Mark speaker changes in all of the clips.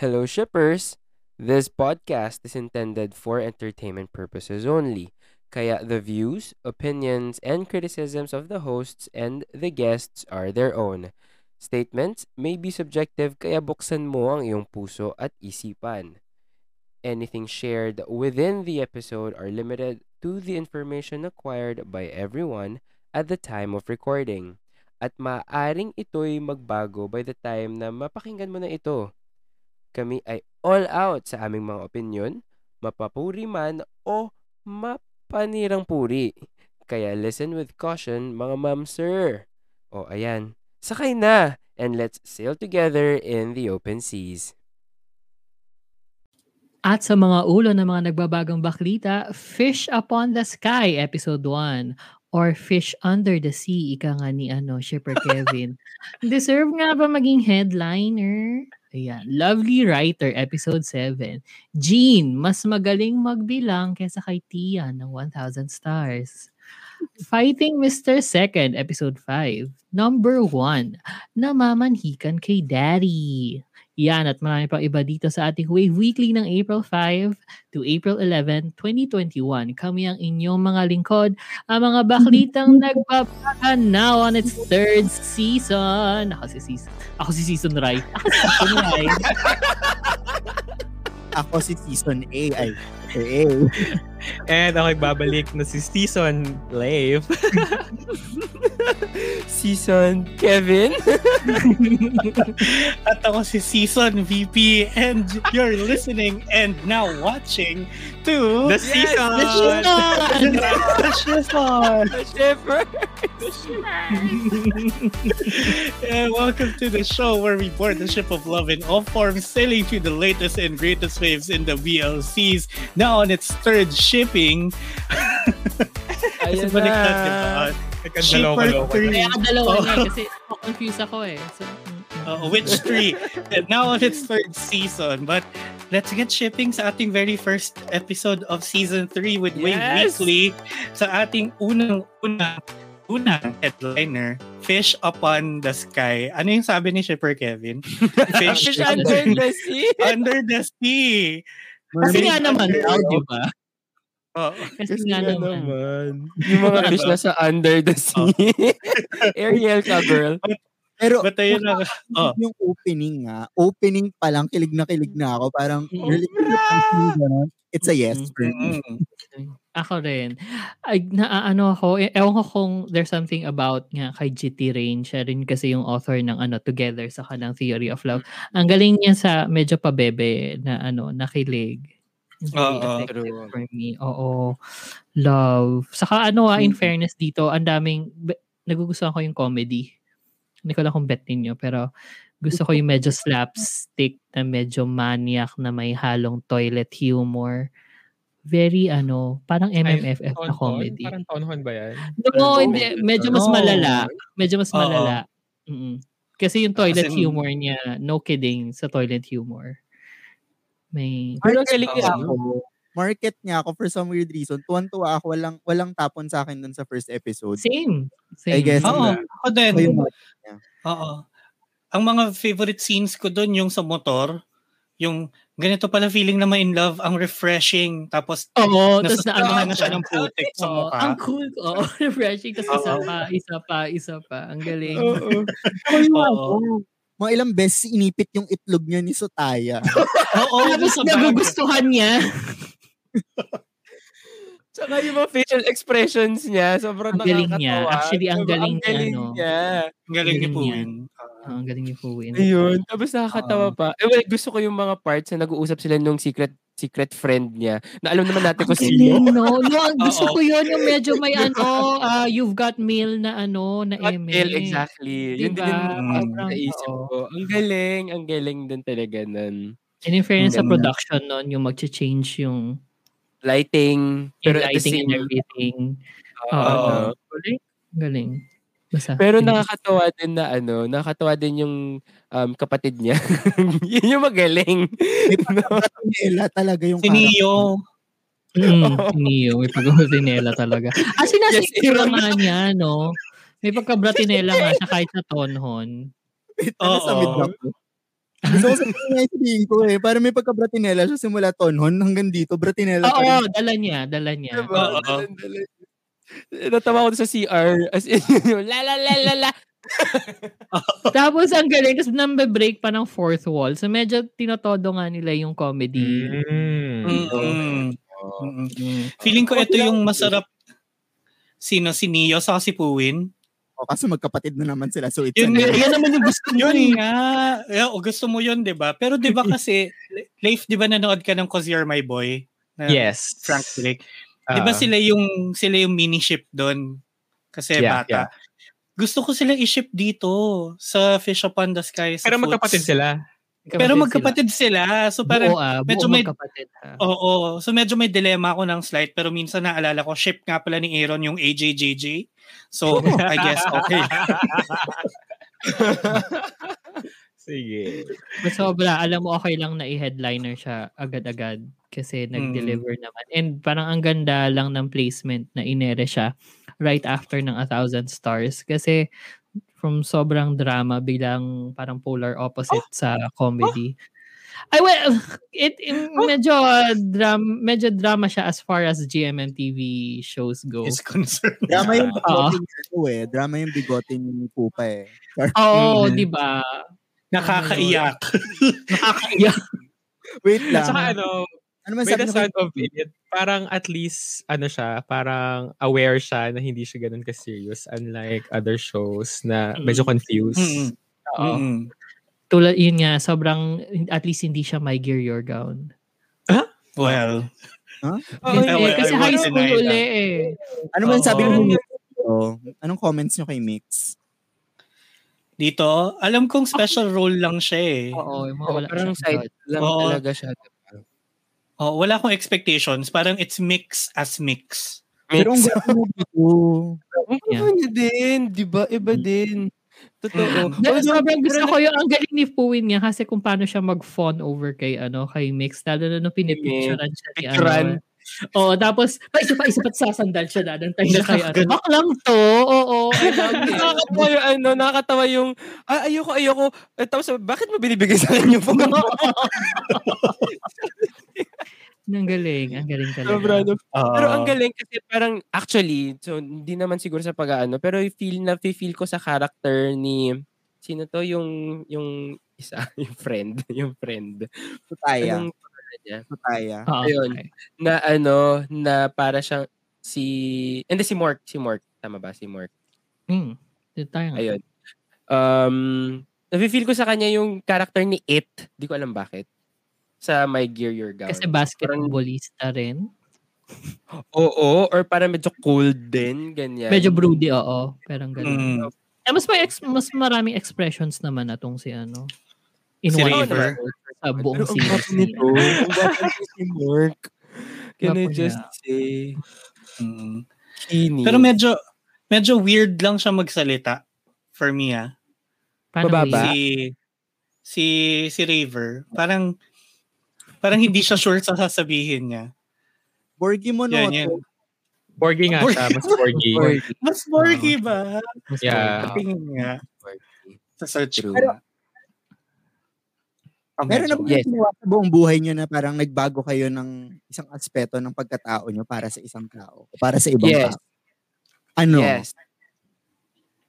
Speaker 1: Hello, shippers! This podcast is intended for entertainment purposes only. Kaya the views, opinions, and criticisms of the hosts and the guests are their own. Statements may be subjective kaya buksan mo ang iyong puso at isipan. Anything shared within the episode are limited to the information acquired by everyone at the time of recording. At maaring ito'y magbago by the time na mapakinggan mo na ito. Kami ay all out sa aming mga opinion, mapapuri man o mapanirang puri. Kaya listen with caution mga ma'am sir. O ayan, sakay na and let's sail together in the open seas.
Speaker 2: At sa mga ulo ng mga nagbabagong baklita, Fish Upon the Sky, Episode 1. Or Fish Under the Sea, ika nga ni ano, Shipper Kevin. Deserve nga ba maging headliner? Ayan. Lovely Writer, Episode 7. Jean, mas magaling magbilang kesa kay Tia ng 1,000 stars. Fighting Mr. Second, Episode 5. Number 1, namamanhikan kay Daddy. Yan at marami pang iba dito sa ating Wave Weekly ng April 5 to April 11, 2021. Kami ang inyong mga lingkod, ang mga baklitang nagbabaga now on its third season. Ako si Season, ako si Season Rai. Ako si Season Rai.
Speaker 3: Ako si Season A. Ay.
Speaker 4: And ako babalik na si Season Live.
Speaker 1: Season Kevin.
Speaker 5: At ako si Season VP and you're listening and now watching to
Speaker 4: The Season!
Speaker 5: The Season! The Season!
Speaker 1: The shipper.
Speaker 5: and welcome to the show where we board the ship of love in all forms, sailing through the latest and greatest waves in the VLCs. Now on its third shipping.
Speaker 1: Ayan
Speaker 5: Sa balik
Speaker 1: na.
Speaker 5: natin ba?
Speaker 4: Nagkadalaw
Speaker 5: Shipper
Speaker 4: ko
Speaker 5: 3.
Speaker 2: Kaya kadalawa
Speaker 5: Oh.
Speaker 2: niya kasi confused ako eh. So.
Speaker 5: Uh, Witch 3. and now on its third season. But let's get shipping sa ating very first episode of season 3 with Wave
Speaker 1: Yes!
Speaker 5: Weekly sa ating unang-unang unang headliner, Fish Upon the Sky. Ano yung sabi ni Shipper Kevin?
Speaker 1: Fish under the sea.
Speaker 5: under the sea.
Speaker 2: Kasi nga naman daw, di ba?
Speaker 5: Oh,
Speaker 2: Kasi,
Speaker 1: Kasi
Speaker 2: nga
Speaker 1: nga
Speaker 2: naman.
Speaker 1: naman. Yung mga fish na sa under the sea. Ariel ka, girl.
Speaker 3: Pero
Speaker 5: but ayun na. Oh.
Speaker 3: yung opening nga, opening pa lang, kilig na kilig na ako. Parang, really, it's a yes for me.
Speaker 2: Ako rin. Ay, naaano ako, e- ewan ko kung there's something about nga kay GT Rain. Siya rin kasi yung author ng ano, Together sa kanang Theory of Love. Ang galing niya sa medyo pabebe na ano, nakilig.
Speaker 5: Oo.
Speaker 1: True.
Speaker 2: for me. Oo. Love. Saka ano ah, in fairness dito, ang daming, nagugustuhan ko yung comedy. Hindi ko lang kung bet ninyo, pero gusto ko yung medyo slapstick na medyo maniac na may halong toilet humor. Very ano, parang MMFF na comedy.
Speaker 4: Parang tonhon ba yan?
Speaker 2: No,
Speaker 1: Parang
Speaker 2: hindi. Medyo mas
Speaker 5: No.
Speaker 2: malala. Medyo mas malala. Mm-mm. Kasi yung toilet
Speaker 5: Kasi-
Speaker 2: humor niya, no kidding, sa toilet humor. May...
Speaker 1: Pero galing niya.
Speaker 3: ako. Market niya ako for some weird reason. Tuwan-tuwa ako. Walang, walang tapon sa akin dun sa first episode.
Speaker 2: Same. Same.
Speaker 3: I guess.
Speaker 5: Oo, ako din. Oo. Ang mga favorite scenes ko doon yung sa motor, yung ganito pala feeling na ma-in love, ang refreshing, tapos
Speaker 2: Oo, tapos na ano
Speaker 5: na siya ng putik sa mukha.
Speaker 2: ang cool. Oo, refreshing. Tapos isa pa, isa pa, isa pa. Ang galing.
Speaker 1: Oo.
Speaker 3: Ano, mga ilang beses inipit yung itlog niya ni Sotaya.
Speaker 5: Oo,
Speaker 2: Tapos nagugustuhan niya.
Speaker 1: Tsaka yung mga facial expressions niya, sobrang
Speaker 2: Ang galing niya.
Speaker 1: nakakatawa.
Speaker 2: Actually, ang galing
Speaker 1: ang galing
Speaker 2: niya, no?
Speaker 1: niya.
Speaker 5: Ang galing ni
Speaker 2: Galing Ah, ang galing ni Fuwin.
Speaker 1: Ayun. Tapos nakakatawa pa. Eh, well, gusto ko yung mga parts na nag-uusap sila nung secret secret friend niya na alam naman natin kung sino.
Speaker 2: no? no gusto ko yun, yung medyo may ano, ah, you've got mail na ano, na
Speaker 1: Hot
Speaker 2: eme.
Speaker 1: Tail, exactly. Yun din
Speaker 2: Diba?
Speaker 1: yung
Speaker 5: Sobrang,
Speaker 1: naisip ko. Ang galing, ang galing din talaga nun.
Speaker 2: And in fairness sa production nun, yung mag-change yung,
Speaker 1: Lighting,
Speaker 2: pero
Speaker 1: pero at the
Speaker 2: lighting
Speaker 1: same
Speaker 2: and everything. Oo.
Speaker 1: Oo.
Speaker 2: Galing. Galing. Basta.
Speaker 1: Pero nakakatawa din na ano, nakakatawa din yung um, kapatid niya. Yun yung magaling.
Speaker 3: Pagkabatinela talaga yung
Speaker 5: Si Neo.
Speaker 2: Mm, Neo, may pag-Bratinela talaga. Ah, sinasira
Speaker 1: Yes,
Speaker 2: nga niya, no? May pagka-Bratinela nga siya kahit sa tonhon.
Speaker 3: Ano sa
Speaker 5: Oo.
Speaker 3: midlock mo? Gusto ko sabihin nga yung sabihin ko eh. Para may pagka-bratinela siya simula tonhon hanggang dito. Bratinela pa
Speaker 2: Oo,
Speaker 3: rin.
Speaker 2: dala niya, dala niya.
Speaker 1: Diba?
Speaker 5: Oo.
Speaker 1: Dalan-dalan. Natawa ko sa CR. As in, la la la la la.
Speaker 2: Tapos ang galing, tapos nambe-break pa ng fourth wall. So medyo tinotodo nga nila yung comedy.
Speaker 4: Mm.
Speaker 5: Mm-mm. Mm-mm.
Speaker 2: Mm.
Speaker 5: Feeling ko ito yung masarap. Sino? Si Neo sa si Puwin?
Speaker 3: O, kaso magkapatid na naman sila. So, it's
Speaker 5: Yun,
Speaker 3: an-
Speaker 5: yan naman yung gusto mo
Speaker 2: Yun
Speaker 5: yun nga. Yeah, o gusto mo yun, di ba? Pero di ba kasi, Leif, di ba nanood ka ng Cause You're My Boy? Na
Speaker 4: Yes.
Speaker 5: Frank Drake. Di ba sila yung sila yung mini ship doon? Kasi
Speaker 4: Yeah,
Speaker 5: bata. Gusto ko sila i-ship dito sa Fish Upon the Sky. sa
Speaker 4: Pero
Speaker 5: Foots.
Speaker 4: magkapatid sila.
Speaker 5: Pero magkapatid sila. So parang,
Speaker 2: buo, ah,
Speaker 5: medyo
Speaker 2: buo
Speaker 5: may-
Speaker 2: magkapatid. ah.
Speaker 5: oo. So medyo may dilema ako ng slight. Pero minsan naalala ko, ship nga pala ni Aaron yung AJJJ. So, I guess okay.
Speaker 4: Sige.
Speaker 2: But sobra, alam mo okay lang na i-headliner siya agad-agad kasi nag-deliver naman. And parang ang ganda lang ng placement na inere siya right after ng A Thousand Stars kasi from sobrang drama bilang parang polar opposite sa comedy. Ay, well, it, it- medyo dram, medyo drama siya as far as GMMTV shows go.
Speaker 5: Is concerned.
Speaker 3: Drama yung niya ano eh. Drama yung bigote ni Pupa eh.
Speaker 2: Oo,
Speaker 5: Mm.
Speaker 2: di ba?
Speaker 5: Nakakaiyak.
Speaker 2: Nakakaiyak.
Speaker 3: Wait lang.
Speaker 4: Saka ano,
Speaker 3: ano
Speaker 4: the
Speaker 3: mo
Speaker 4: sound of it. Parang at least, ano siya, parang aware siya na hindi siya ganun ka-serious. Unlike other shows na medyo confused.
Speaker 5: Mm-mm.
Speaker 2: Oo.
Speaker 5: Mm-mm.
Speaker 2: Tulad yun nga, sobrang, at least hindi siya my gear your gown.
Speaker 5: Well,
Speaker 1: Oo,
Speaker 2: Kasi,
Speaker 5: I will-
Speaker 2: kasi high school uli eh.
Speaker 3: Ano man sabi
Speaker 2: Oo.
Speaker 3: mo dito? Anong comments nyo kay Mix?
Speaker 5: dito, alam kong special role lang siya eh.
Speaker 2: Oo, wala
Speaker 1: parang side lang
Speaker 5: Oo.
Speaker 1: talaga siya.
Speaker 5: Oh, wala akong expectations. Parang it's mix as mix.
Speaker 3: Pero ang ganda mo dito.
Speaker 2: Yeah.
Speaker 1: Ano din, di ba? Iba din. Totoo.
Speaker 2: Na,
Speaker 1: Although,
Speaker 2: sobrang gusto
Speaker 1: pero
Speaker 2: ko yung ang galing ni Puwin niya kasi kung paano siya mag-fawn over kay ano kay Mix lalo na nung pinipicturean siya ni
Speaker 1: Picturean.
Speaker 2: ano. Oo, tapos pa isa pa isa pa sasandal siya dadantay siya kay ano. Baklang to. Oo, it.
Speaker 1: nakakatawa yung ano, nakakatawa yung, ah, ayoko, ayoko. Eh, tapos, bakit mo binibigay sa akin yung phone?
Speaker 2: Galing, ang galing talaga.
Speaker 1: Sobra, no? Pero ang galing kasi parang actually, so hindi naman siguro sa pag-ano, pero feel na feel ko sa character ni sino to yung yung isa, yung friend, yung friend.
Speaker 3: Tutaya.
Speaker 1: Anong pangalan niya?
Speaker 3: Tutaya.
Speaker 2: Oo,
Speaker 1: Ayun.
Speaker 2: okay.
Speaker 1: Na ano, na para siyang si hindi si Mork, si Mork, tama ba si Mork?
Speaker 2: Hmm. Tayo nga.
Speaker 1: Ayun. Um, nafe-feel ko sa kanya yung character ni It. Di ko alam bakit. Sa My Gear Your Gown.
Speaker 2: Kasi basketballista rin.
Speaker 1: Oo, or para medyo cold din, ganyan.
Speaker 2: Medyo broody, oo. Pero ang galing.
Speaker 5: Mm.
Speaker 2: Eh, mas, may ex- mas maraming expressions naman na tong si ano. In
Speaker 5: Si
Speaker 2: one
Speaker 5: River.
Speaker 2: sa buong
Speaker 1: Pero ang
Speaker 2: series niya.
Speaker 1: nito. Ang gwapo si Mark. Can I just
Speaker 2: niya.
Speaker 1: say,
Speaker 5: Mm. Pero medyo medyo weird lang siya magsalita for me ah.
Speaker 2: Paano
Speaker 1: Mababa.
Speaker 2: yun?
Speaker 5: Si si si Raver, parang parang hindi siya sure sa sasabihin niya.
Speaker 3: Borgi mo no.
Speaker 5: Yan, yan.
Speaker 4: Borgy nga siya, mas. Borgy.
Speaker 5: Mas borgy ba?
Speaker 2: Mas
Speaker 4: Yeah.
Speaker 5: Tingin nga sa search.
Speaker 1: True.
Speaker 5: Oh,
Speaker 3: Meron na
Speaker 5: medyo.
Speaker 3: ba
Speaker 1: Yes.
Speaker 3: sa buong buhay nyo na parang nagbago kayo ng isang aspeto ng pagkatao nyo para sa isang tao? O para sa ibang
Speaker 1: Yes.
Speaker 3: tao? Ano?
Speaker 1: Yes.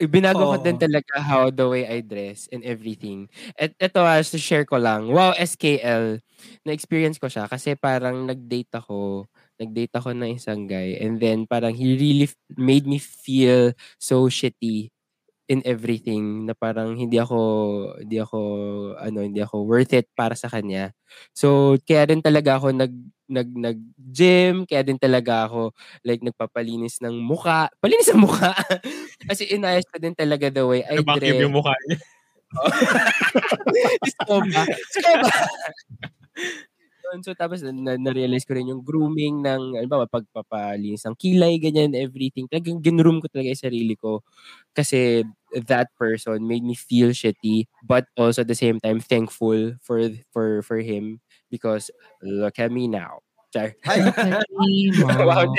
Speaker 1: Binago ko
Speaker 5: Oo.
Speaker 1: din talaga how the way I dress and everything. At ito ah, to share ko lang. Wow, SKL. Na-experience ko siya kasi parang nag-date ako. Nag-date ako ng isang guy. And then parang he really f- made me feel so shitty in everything na parang hindi ako hindi ako ano hindi ako worth it para sa kanya. So kaya din talaga ako nag nag nag gym, kaya din talaga ako like nagpapalinis ng muka. Palinis ng muka. Kasi inayos ko din talaga the way I
Speaker 4: Vacuum
Speaker 1: dress.
Speaker 4: yung mukha niya.
Speaker 1: Scoba. Scoba. Yun, so tapos na, na-realize ko rin yung grooming ng ano ba pagpapalinis ng kilay ganyan everything talagang ginroom ko talaga yung sarili ko kasi that person made me feel shitty but also at the same time thankful for for for him because look at me now Char. Wow,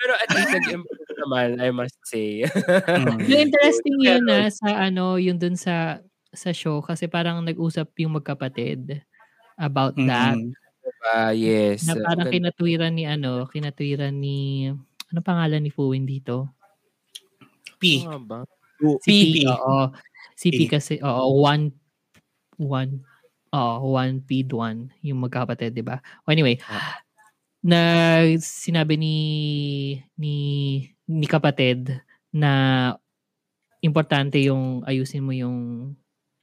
Speaker 1: pero at least nag-improve naman, I must say.
Speaker 5: Mm.
Speaker 2: Interesting yun na sa ano, yung dun sa sa show kasi parang nag-usap yung magkapatid about that.
Speaker 1: Ah, yes.
Speaker 2: Na parang
Speaker 1: Ganda-
Speaker 2: kinatwiran ni ano, kinatwiran ni, ano pangalan ni Fuwin dito?
Speaker 5: P.
Speaker 1: Ano ba?
Speaker 2: Si P.
Speaker 5: P.
Speaker 2: Oo. Si P
Speaker 5: P.
Speaker 2: kasi, oo, one, one, oo, one P one, yung magkapatid, di ba? O Anyway, na sinabi ni, ni, ni kapatid na importante yung ayusin mo yung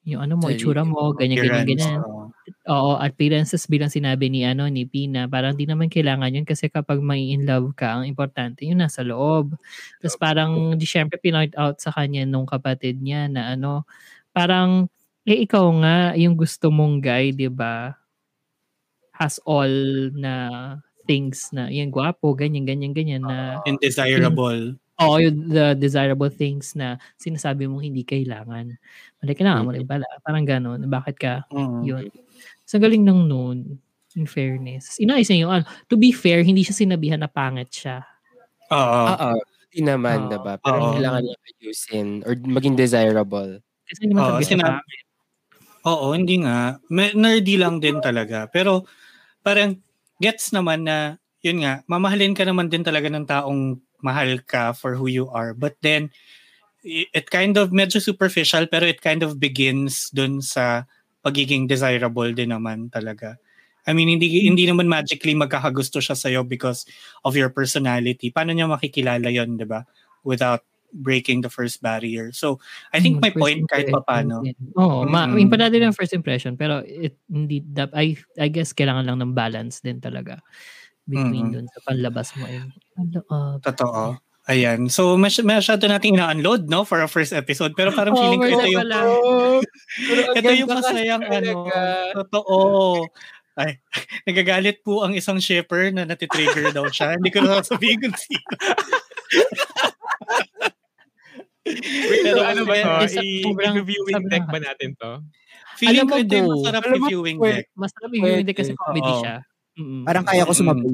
Speaker 2: yung ano mo,
Speaker 1: Sarili
Speaker 2: itsura mo, ganyan, ganyan, ganyan.
Speaker 5: oo.
Speaker 2: Oo, appearances bilang sinabi ni ano ni Pina, parang di naman kailangan yun kasi kapag may in love ka, ang importante yung nasa loob. Tapos parang di syempre pinoint out sa kanya nung kapatid niya na ano, parang eh ikaw nga yung gusto mong guy, 'di ba? Has all na things na yan gwapo, ganyan ganyan ganyan na
Speaker 5: And desirable.
Speaker 2: Oo, yung the desirable things na sinasabi mong hindi kailangan. Mali kailangan mo rin pala. Parang gano'n. Bakit ka
Speaker 5: Mm.
Speaker 2: yun. Sa galing ng noon, in fairness. Inayos niya yung ano. To be fair, hindi siya sinabihan na pangit siya.
Speaker 5: Oo.
Speaker 1: Oo. Hindi naman,
Speaker 2: Oo.
Speaker 1: diba? Pero
Speaker 5: Oo.
Speaker 1: kailangan niya ayusin or maging desirable.
Speaker 2: Kasi hindi man
Speaker 5: Oo,
Speaker 2: sabi siya
Speaker 5: sinab-
Speaker 2: pangit.
Speaker 5: Oo, hindi nga. Me- nerdy lang din talaga. Pero parang gets naman na, yun nga, mamahalin ka naman din talaga ng taong mahal ka for who you are. But then, it kind of, medyo superficial, pero it kind of begins dun sa pagiging desirable din naman talaga. I mean, hindi hindi naman magically magkakagusto siya sa'yo because of your personality. Paano niya makikilala yon di ba? Without breaking the first barrier. So, I think
Speaker 2: Mm,
Speaker 5: my
Speaker 2: first
Speaker 5: point kahit
Speaker 2: impression
Speaker 5: paano.
Speaker 2: Oo, ma-
Speaker 5: Mm.
Speaker 2: importante din ang first impression. Pero it, hindi, I, I guess kailangan lang ng balance din talaga between
Speaker 5: Mm.
Speaker 2: dun sa panlabas mo. Ano, uh,
Speaker 5: Totoo. Ayan. So, mas masyado nating ina-unload, no? For a first episode. Pero parang
Speaker 2: Oo,
Speaker 5: feeling ko ito yung,
Speaker 2: pala.
Speaker 5: ito yung masayang ano. Totoo. Ay, nagagalit po ang isang shipper na natitrigger daw siya. Hindi ko na sasabihin kung sino.
Speaker 4: Wait,
Speaker 5: Pero
Speaker 4: ano ba?
Speaker 2: Isa-
Speaker 4: I-
Speaker 2: sobrang- sobrang-
Speaker 4: deck ba natin to?
Speaker 5: Feeling
Speaker 2: Alam
Speaker 5: ko yung
Speaker 2: go.
Speaker 5: masarap
Speaker 1: Alam pwede-
Speaker 5: deck.
Speaker 2: mas sabi yun hindi kasi comedy siya. Mm-mm.
Speaker 3: Parang kaya ko sumabay.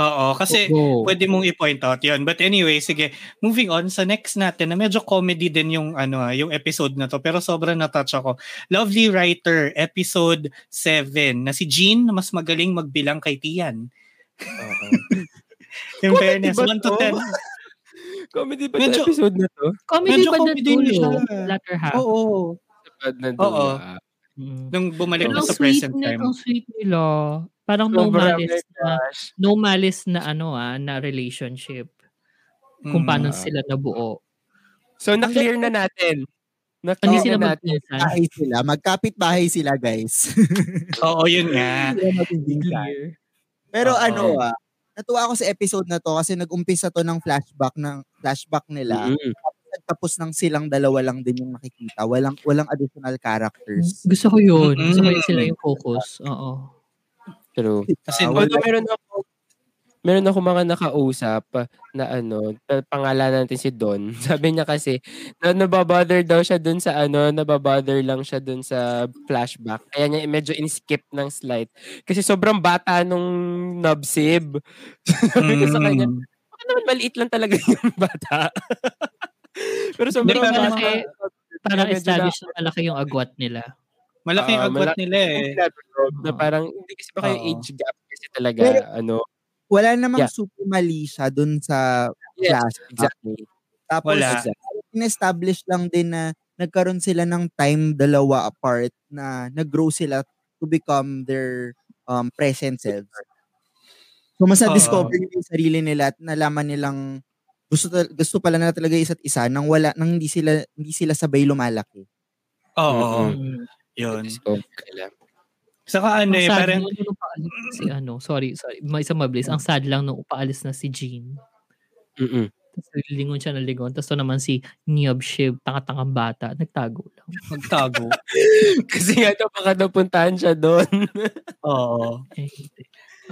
Speaker 5: Oo, kasi
Speaker 2: Oo.
Speaker 5: pwede mong i-point out yon But anyway, sige, moving on sa next natin na medyo comedy din yung ano ah, yung episode na to pero sobrang na-touch ako. Lovely Writer, episode 7 na si Jean na mas magaling magbilang kay Tian.
Speaker 1: Oo.
Speaker 5: In
Speaker 1: Comedy
Speaker 5: fairness,
Speaker 1: ba
Speaker 5: 1 to
Speaker 1: to?
Speaker 5: 10.
Speaker 1: Comedy ba
Speaker 5: Medyo-
Speaker 1: episode na to?
Speaker 2: Comedy
Speaker 5: Medyo
Speaker 2: ba na
Speaker 5: comedy
Speaker 2: dulo?
Speaker 5: siya.
Speaker 2: Latter half.
Speaker 5: Oo.
Speaker 1: Na
Speaker 5: Oo.
Speaker 2: Mm.
Speaker 5: Nung bumalik
Speaker 2: Pero
Speaker 5: na sa
Speaker 2: sweet
Speaker 5: present
Speaker 2: na,
Speaker 5: time.
Speaker 2: ang sweet nila. Parang no malice na, no malice na ano ah, na relationship. Kung
Speaker 5: Mm.
Speaker 2: paano sila nabuo.
Speaker 1: So, na-clear na natin.
Speaker 2: Hindi
Speaker 1: Na-clear
Speaker 2: sila
Speaker 1: na natin.
Speaker 3: Bahay sila. Magkapit bahay sila, guys.
Speaker 5: Oo, yun nga.
Speaker 3: Pero
Speaker 5: Oo.
Speaker 3: ano ah, natuwa ako sa episode na to kasi nag-umpisa to ng flashback ng flashback nila.
Speaker 1: Mm.
Speaker 3: Tapos ng silang dalawa lang din yung nakikita. Walang walang additional characters.
Speaker 2: Gusto ko yun. Gusto ko yun sila yung focus. Oo.
Speaker 1: True.
Speaker 5: Kasi
Speaker 1: Although
Speaker 3: wala-
Speaker 1: meron ako meron ako mga nakausap na ano, pa- pangalan natin si Don. Sabi niya kasi na nababother daw siya dun sa ano, nababother lang siya dun sa flashback. Kaya niya medyo in-skip ng slide. Kasi sobrang bata nung nubsib. Sabi ko sa kanya,
Speaker 5: Mm.
Speaker 1: baka naman maliit lang talaga yung bata. Pero sobrang
Speaker 5: Hindi,
Speaker 2: Parang
Speaker 1: Medyo
Speaker 2: established na malaki yung agwat nila.
Speaker 5: Malaki yung
Speaker 1: Ah,
Speaker 5: agwat
Speaker 1: malaki-
Speaker 5: nila eh.
Speaker 1: na parang hindi kasi baka yung age gap kasi talaga
Speaker 3: Pero-
Speaker 1: ano.
Speaker 3: Wala namang
Speaker 1: Yeah.
Speaker 3: super mali siya dun sa
Speaker 1: Yes,
Speaker 3: flashback.
Speaker 1: exactly.
Speaker 3: Tapos
Speaker 5: Wala.
Speaker 3: in-establish lang din na nagkaroon sila ng time dalawa apart na nag-grow sila to become their um, present selves. So mas na-discover nila yung sarili nila at nalaman nilang gusto gusto pala na talaga isa't isa nang wala nang hindi sila hindi sila sabay lumalaki.
Speaker 5: Oo,
Speaker 2: Mm.
Speaker 5: yun.
Speaker 1: Nila.
Speaker 5: Saka ano eh,
Speaker 2: sad
Speaker 5: parang,
Speaker 2: si ano, sorry, sorry, may isang mabilis. Ang sad lang nung paalis na si Jean.
Speaker 1: Mm-mm.
Speaker 2: Tapos lingon siya ng lingon. Tapos to naman si Niob Shiv, tanga-tangang bata, nagtago lang.
Speaker 5: magtago.
Speaker 1: Kasi nga daw baka napuntahan siya doon.
Speaker 5: Oo.
Speaker 2: Eh, hindi.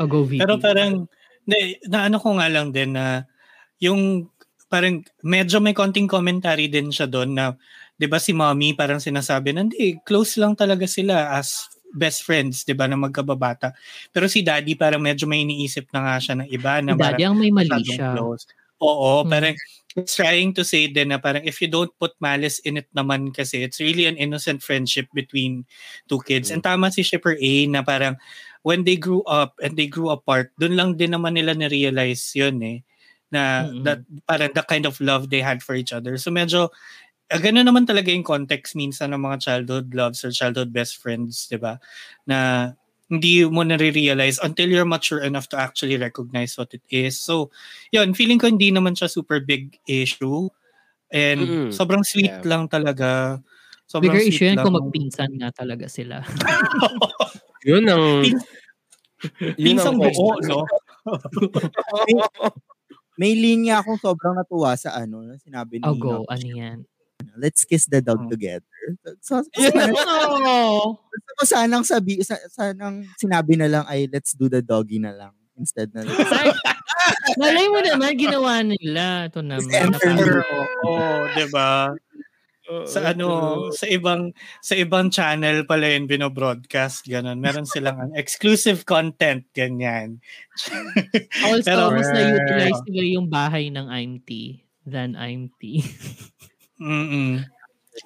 Speaker 2: O, go VP.
Speaker 5: Pero parang, na, na ano ko nga lang din na, yung, parang, medyo may konting commentary din siya doon na, di ba si mommy parang sinasabi na, hindi, close lang talaga sila as best friends, di ba, na magkababata. Pero si daddy parang medyo may iniisip na nga siya ng iba na
Speaker 2: Si Daddy ang may mali siya.
Speaker 5: close. Oo,
Speaker 2: Mm.
Speaker 5: parang it's trying to say din na parang if you don't put malice in it naman kasi it's really an innocent friendship between two kids. And tama si Shipper A na parang when they grew up and they grew apart, dun lang din naman nila na-realize yun eh. Na
Speaker 2: Mm-mm.
Speaker 5: that parang the kind of love they had for each other. So medyo uh, ganun naman talaga yung context minsan ng mga childhood loves or childhood best friends, di ba? Na hindi mo na-realize until you're mature enough to actually recognize what it is. So, yun, feeling ko hindi naman siya super big issue. And
Speaker 1: Mm-mm.
Speaker 5: sobrang sweet
Speaker 1: Yeah.
Speaker 5: lang talaga. Sobrang
Speaker 2: Bigger issue yan kung magpinsan nga talaga sila.
Speaker 1: Yun ang...
Speaker 5: Pin-
Speaker 1: yun
Speaker 5: Pinsang
Speaker 1: ang
Speaker 5: buo, no?
Speaker 3: May linya akong sobrang natuwa sa ano, na sinabi ni
Speaker 2: Oh, go. Ano yan?
Speaker 3: Let's kiss the dog
Speaker 5: Oh.
Speaker 3: together. So, so,
Speaker 1: Yun
Speaker 3: sana,
Speaker 2: Oh!
Speaker 3: gusto ko sanang sabi, sa, sanang sinabi na lang ay let's do the doggy na lang instead na let's
Speaker 2: Ay, malay mo naman, ginawa nila. Ito naman.
Speaker 3: enter
Speaker 5: Oo, oh, 'di Sa ano, sa ibang sa ibang channel pala yun bino-broadcast ganun. Meron silang exclusive content ganyan.
Speaker 2: Also,
Speaker 5: Pero-
Speaker 2: mas na-utilize nila yung bahay ng IMT than IMT.
Speaker 5: Mm.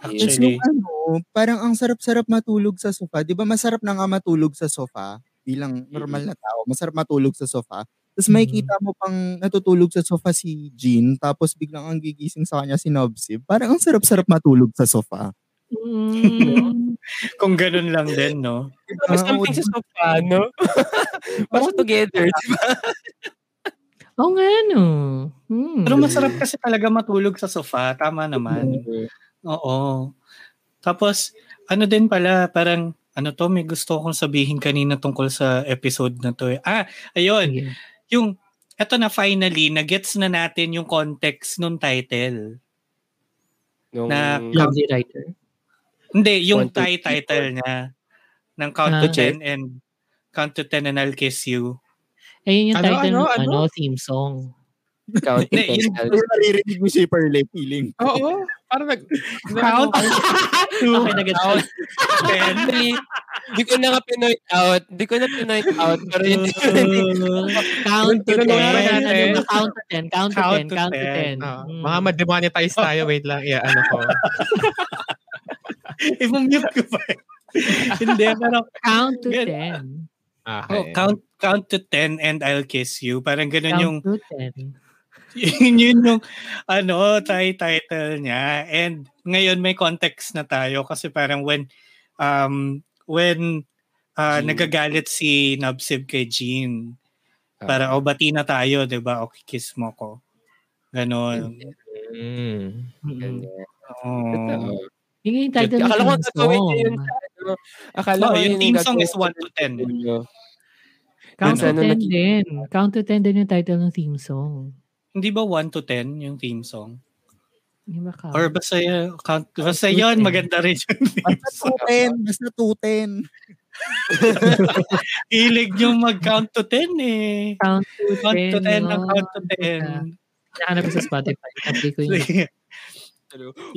Speaker 5: Actually,
Speaker 3: yung ano, parang ang sarap-sarap matulog sa sofa. Di ba masarap na nga matulog sa sofa bilang normal na tao. Masarap matulog sa sofa. Tapos
Speaker 2: Mhm.
Speaker 3: makikita mo pang natutulog sa sofa si Jean, tapos biglang ang gigising sa kanya si Nobsib. Parang ang sarap-sarap matulog sa sofa.
Speaker 2: Mm.
Speaker 5: kung ganun lang din, no?
Speaker 1: Mas something sa sofa, no? Parang together, di ba?
Speaker 2: Oo nga, no. Hmm.
Speaker 5: Pero masarap kasi talaga matulog sa sofa. Tama naman. Oo. Tapos, ano din pala, parang, ano to, may gusto akong sabihin kanina tungkol sa episode na to. eh. Ah, ayun.
Speaker 2: Sige.
Speaker 5: Yung, eto na finally, na-gets na natin yung context nung title.
Speaker 1: Nung,
Speaker 5: Na-
Speaker 2: Lovely writer.
Speaker 5: Hindi, yung
Speaker 1: One,
Speaker 5: Thai title niya. Ng Count to
Speaker 2: Ah.
Speaker 5: 10 and Count to 10 and I'll Kiss You.
Speaker 2: Ayun yung
Speaker 4: Ano,
Speaker 2: title
Speaker 4: ano,
Speaker 2: ng
Speaker 4: ano?
Speaker 2: ano, theme song.
Speaker 1: Count
Speaker 5: Hindi,
Speaker 1: to
Speaker 5: yun-
Speaker 1: ten.
Speaker 3: Pero naririnig mo si Perle feeling.
Speaker 4: Oo. Parang nag...
Speaker 5: Count to
Speaker 2: Okay, nag
Speaker 1: Out.
Speaker 5: 10.
Speaker 1: Actually, di ko na nga pinoint out. Di ko na pinoint out. Pero hindi
Speaker 2: count to
Speaker 4: Tinanong
Speaker 2: 10.
Speaker 4: mo na eh.
Speaker 2: count to 10. Count to
Speaker 5: Count
Speaker 2: 10.
Speaker 5: to
Speaker 2: Count to
Speaker 5: 10.
Speaker 2: 10.
Speaker 4: Ah,
Speaker 2: Mm.
Speaker 4: Mga ma-demonetize tayo. Wait lang. Yeah, ano ko.
Speaker 5: I-mute ko pa. Hindi, pero
Speaker 2: Count to. 10.
Speaker 4: Ah,
Speaker 5: oh, count count to 10 and I'll kiss you. Parang ganun yung
Speaker 2: Count to 10.
Speaker 5: yun, yun yung ano, Thai title niya. And ngayon may context na tayo kasi parang when um when uh,
Speaker 1: Jean.
Speaker 5: nagagalit si Nabsib kay Jean, para o bati na tayo, 'di ba? Okay, kiss mo ko. Ganon.
Speaker 4: Mm.
Speaker 5: Oh.
Speaker 2: Yun yung title ng
Speaker 1: Akala ko
Speaker 2: theme
Speaker 1: tatawid
Speaker 2: song.
Speaker 1: niya yun sa ano. Akala
Speaker 5: No,
Speaker 1: ko
Speaker 5: yung
Speaker 1: yun
Speaker 5: theme song
Speaker 1: gagawin
Speaker 5: is
Speaker 1: ko
Speaker 5: 1 to 10.
Speaker 1: dulo.
Speaker 2: Count to
Speaker 1: Ano,
Speaker 2: 10
Speaker 1: naki-
Speaker 2: din. Count to 10 din yung title ng theme song.
Speaker 5: Hindi ba 1 to 10 yung theme song?
Speaker 2: Hindi ba count?
Speaker 5: Or basta yun, count, basta
Speaker 2: to
Speaker 5: yun,
Speaker 2: 10.
Speaker 5: maganda rin yung theme
Speaker 3: Basta
Speaker 5: song.
Speaker 3: tuten, basta tuten.
Speaker 5: Hilig nyo mag-count to 10 eh.
Speaker 2: count to 10.
Speaker 5: Count to 10 ng
Speaker 2: no?
Speaker 5: count to 10.
Speaker 2: Nahanap ko sa Spotify. Sabi ko yun.
Speaker 1: Uy,